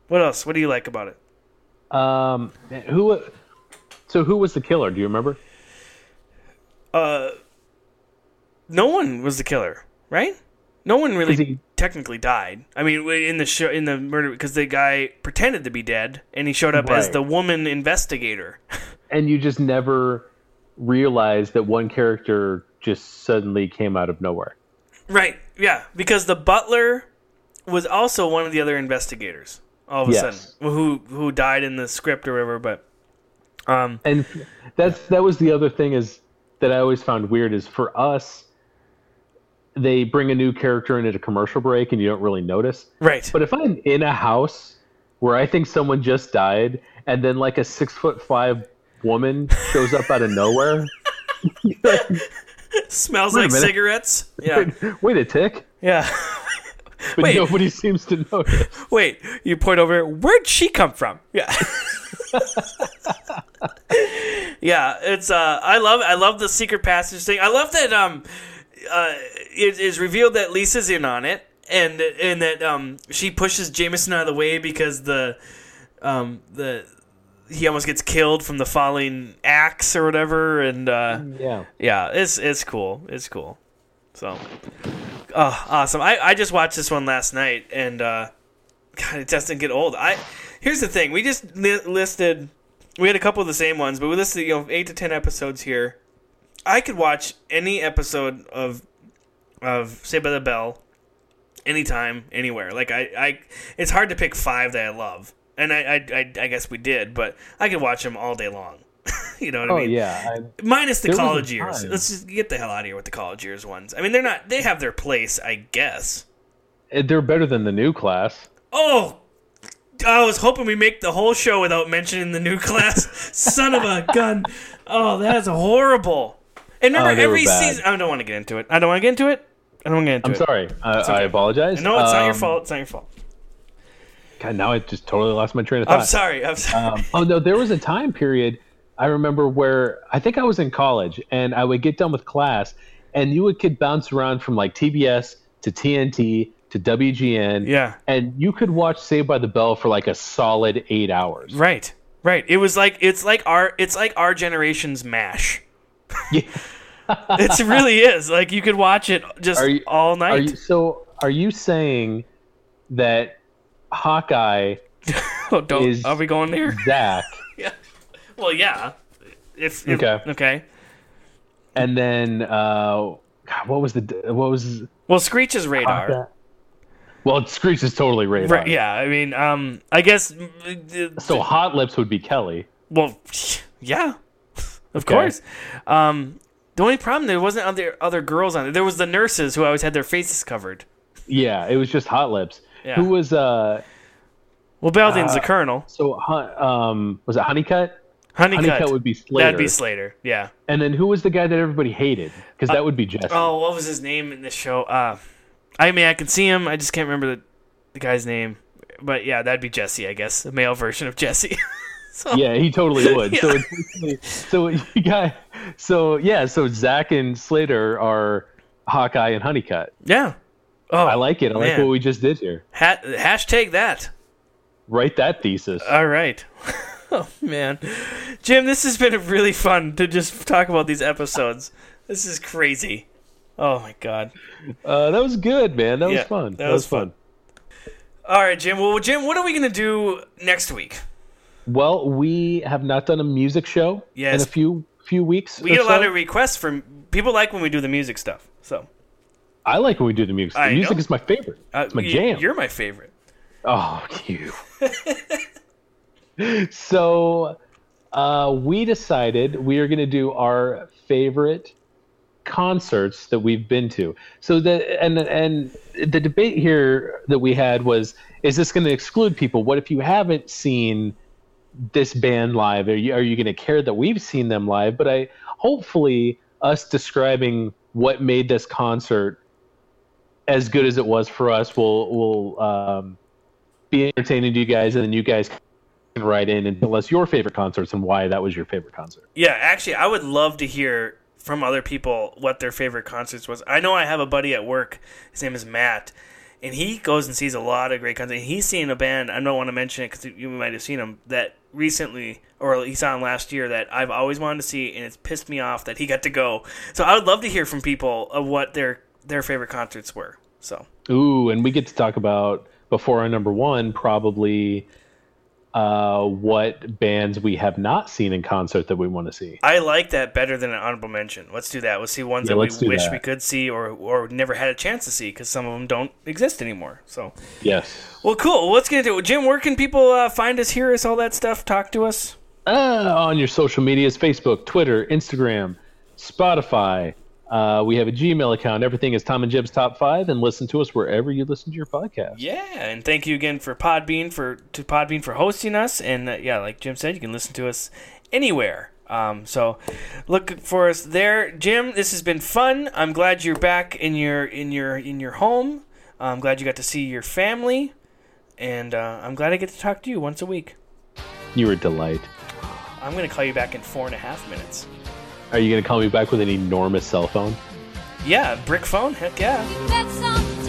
what else? What do you like about it? Um, who? So who was the killer? Do you remember? uh, no one was the killer, right? No one really he- technically died. I mean, in the show, in the murder, because the guy pretended to be dead, and he showed up as the woman investigator. And you just never realized that one character just suddenly came out of nowhere. right? Yeah, because the butler was also one of the other investigators. All of a Yes. sudden, who who died in the script or whatever, but um, And that's that was the other thing is that I always found weird is for us, they bring a new character in at a commercial break and you don't really notice. right. But if I'm in a house where I think someone just died and then like a six foot five woman shows up out of nowhere, smells like cigarettes. Yeah, wait a tick. yeah. But Wait. nobody seems to notice. Wait, you point over. Where'd she come from? Yeah. yeah, it's uh I love I love the secret passage thing. I love that um uh it is revealed that Lisa's in on it and and that um she pushes Jameson out of the way because the um the he almost gets killed from the falling axe or whatever and uh Yeah. yeah, it's it's cool. It's cool. So, oh, awesome! I, I just watched this one last night, and uh, God, it doesn't get old. I here's the thing: we just li- listed, we had a couple of the same ones, but we listed you know eight to ten episodes here. I could watch any episode of of Saved by the Bell anytime, anywhere. Like I, I, it's hard to pick five that I love, and I, I, I, I guess we did, but I could watch them all day long. you know what Oh I mean? yeah. I, Minus the There was a college years. time. Let's just get the hell out of here with the college years ones. I mean, they're not. They have their place, I guess. they're better than the new class. Oh, I was hoping we make the whole show without mentioning the new class. Son of a gun! Oh, that's horrible. And remember, Oh, every season. I don't want to get into it. I don't want to get into it. I don't want to get into it. I'm it. sorry. I, okay. I apologize. No, it's not your Um, fault. It's not your fault. God, now I just totally lost my train of thought. I'm sorry. I'm sorry. Um, oh no, there was a time period I remember where I think I was in college and I would get done with class and you would could bounce around from like TBS to TNT to WGN. Yeah. And you could watch Saved by the Bell for like a solid eight hours. right. Right. It was like it's like our it's like our generation's Mash. Yeah. It really is. Like you could watch it just Are you- all night. Are you, so are you saying that Hawkeye oh, don't. is- Are we going there? Zach Well, yeah. If, if Okay. Okay. and then uh God, what was the what was Well, Screech is radar. Hawkeye? Well, Screech is totally radar. Right, yeah, I mean, um, I guess. mm, So Hot Lips would be Kelly. well, yeah, of Okay. course. Um, the only problem there wasn't other other girls on it. There was the nurses who always had their faces covered. Yeah, it was just Hot Lips. Yeah. Who was uh Well, Belding's the Uh, colonel. so Hun- um was it Hunnicutt? Hunnicutt. Hunnicutt would be Slater. That'd be Slater. Yeah. And then who was the guy that everybody hated? Because that would be Jesse. Oh, what was his name in this show? Uh, I mean, I can see him. I just can't remember the, the guy's name. But yeah, that'd be Jesse, I guess, a male version of Jesse. so, Yeah, he totally would. So Yeah. it's so you got so yeah, so Zach and Slater are Hawkeye and Hunnicutt. yeah. Oh, I like it. I like what we just did here. Hat, hashtag that. Write that thesis. All right. oh man, Jim, this has been really fun to just talk about these episodes. This is crazy. Oh my god. Uh, that was good, man. That was fun. that That, was was fun. All right, Jim. Well, Jim, what are we gonna do next week? Well, we have not done a music show Yes. in a few few weeks. We get a lot of requests from people like when we do the music stuff. So I like when we do the music. I The music know. is my favorite. uh, It's my jam. You're my favorite. Oh, you. so, uh, we decided we are going to do our favorite concerts that we've been to. So the and and the debate here that we had was: is this going to exclude people? What if you haven't seen this band live? Are you are you going to care that we've seen them live? But I hopefully us describing what made this concert as good as it was for us will will um, be entertaining to you guys, and then you guys can write in and tell us your favorite concerts and why that was your favorite concert. Yeah, actually, I would love to hear from other people what their favorite concerts was. I know I have a buddy at work. His name is Matt, and he goes and sees a lot of great concerts. He's seen a band. I don't want to mention it because you might have seen him that recently, or he saw him last year that I've always wanted to see, and it's pissed me off that he got to go. So I would love to hear from people of what their their favorite concerts were. So Ooh, and we get to talk about before our number one probably uh, what bands we have not seen in concert that we want to see. I like that better than an honorable mention. Let's do that. Let's see ones Yeah, that we wish that. we could see or or never had a chance to see because some of them don't exist anymore. So. Yes. Well, cool. Let's get into it. Jim, where can people uh, find us, hear us, all that stuff, talk to us? Uh, on your social medias Facebook, Twitter, Instagram, Spotify. Uh, we have a Gmail account. Everything is Tom and Jim's Top 5, and listen to us wherever you listen to your podcast. Yeah, and thank you again for Podbean for to Podbean for hosting us. And uh, yeah, like Jim said, you can listen to us anywhere. Um, so look for us there, Jim. This has been fun. I'm glad you're back in your in your in your home. I'm glad you got to see your family, and uh, I'm glad I get to talk to you once a week. You were a delight. I'm gonna call you back in four and a half minutes. Are you going to call me back with an enormous cell phone? Yeah, brick phone. Heck yeah. That's something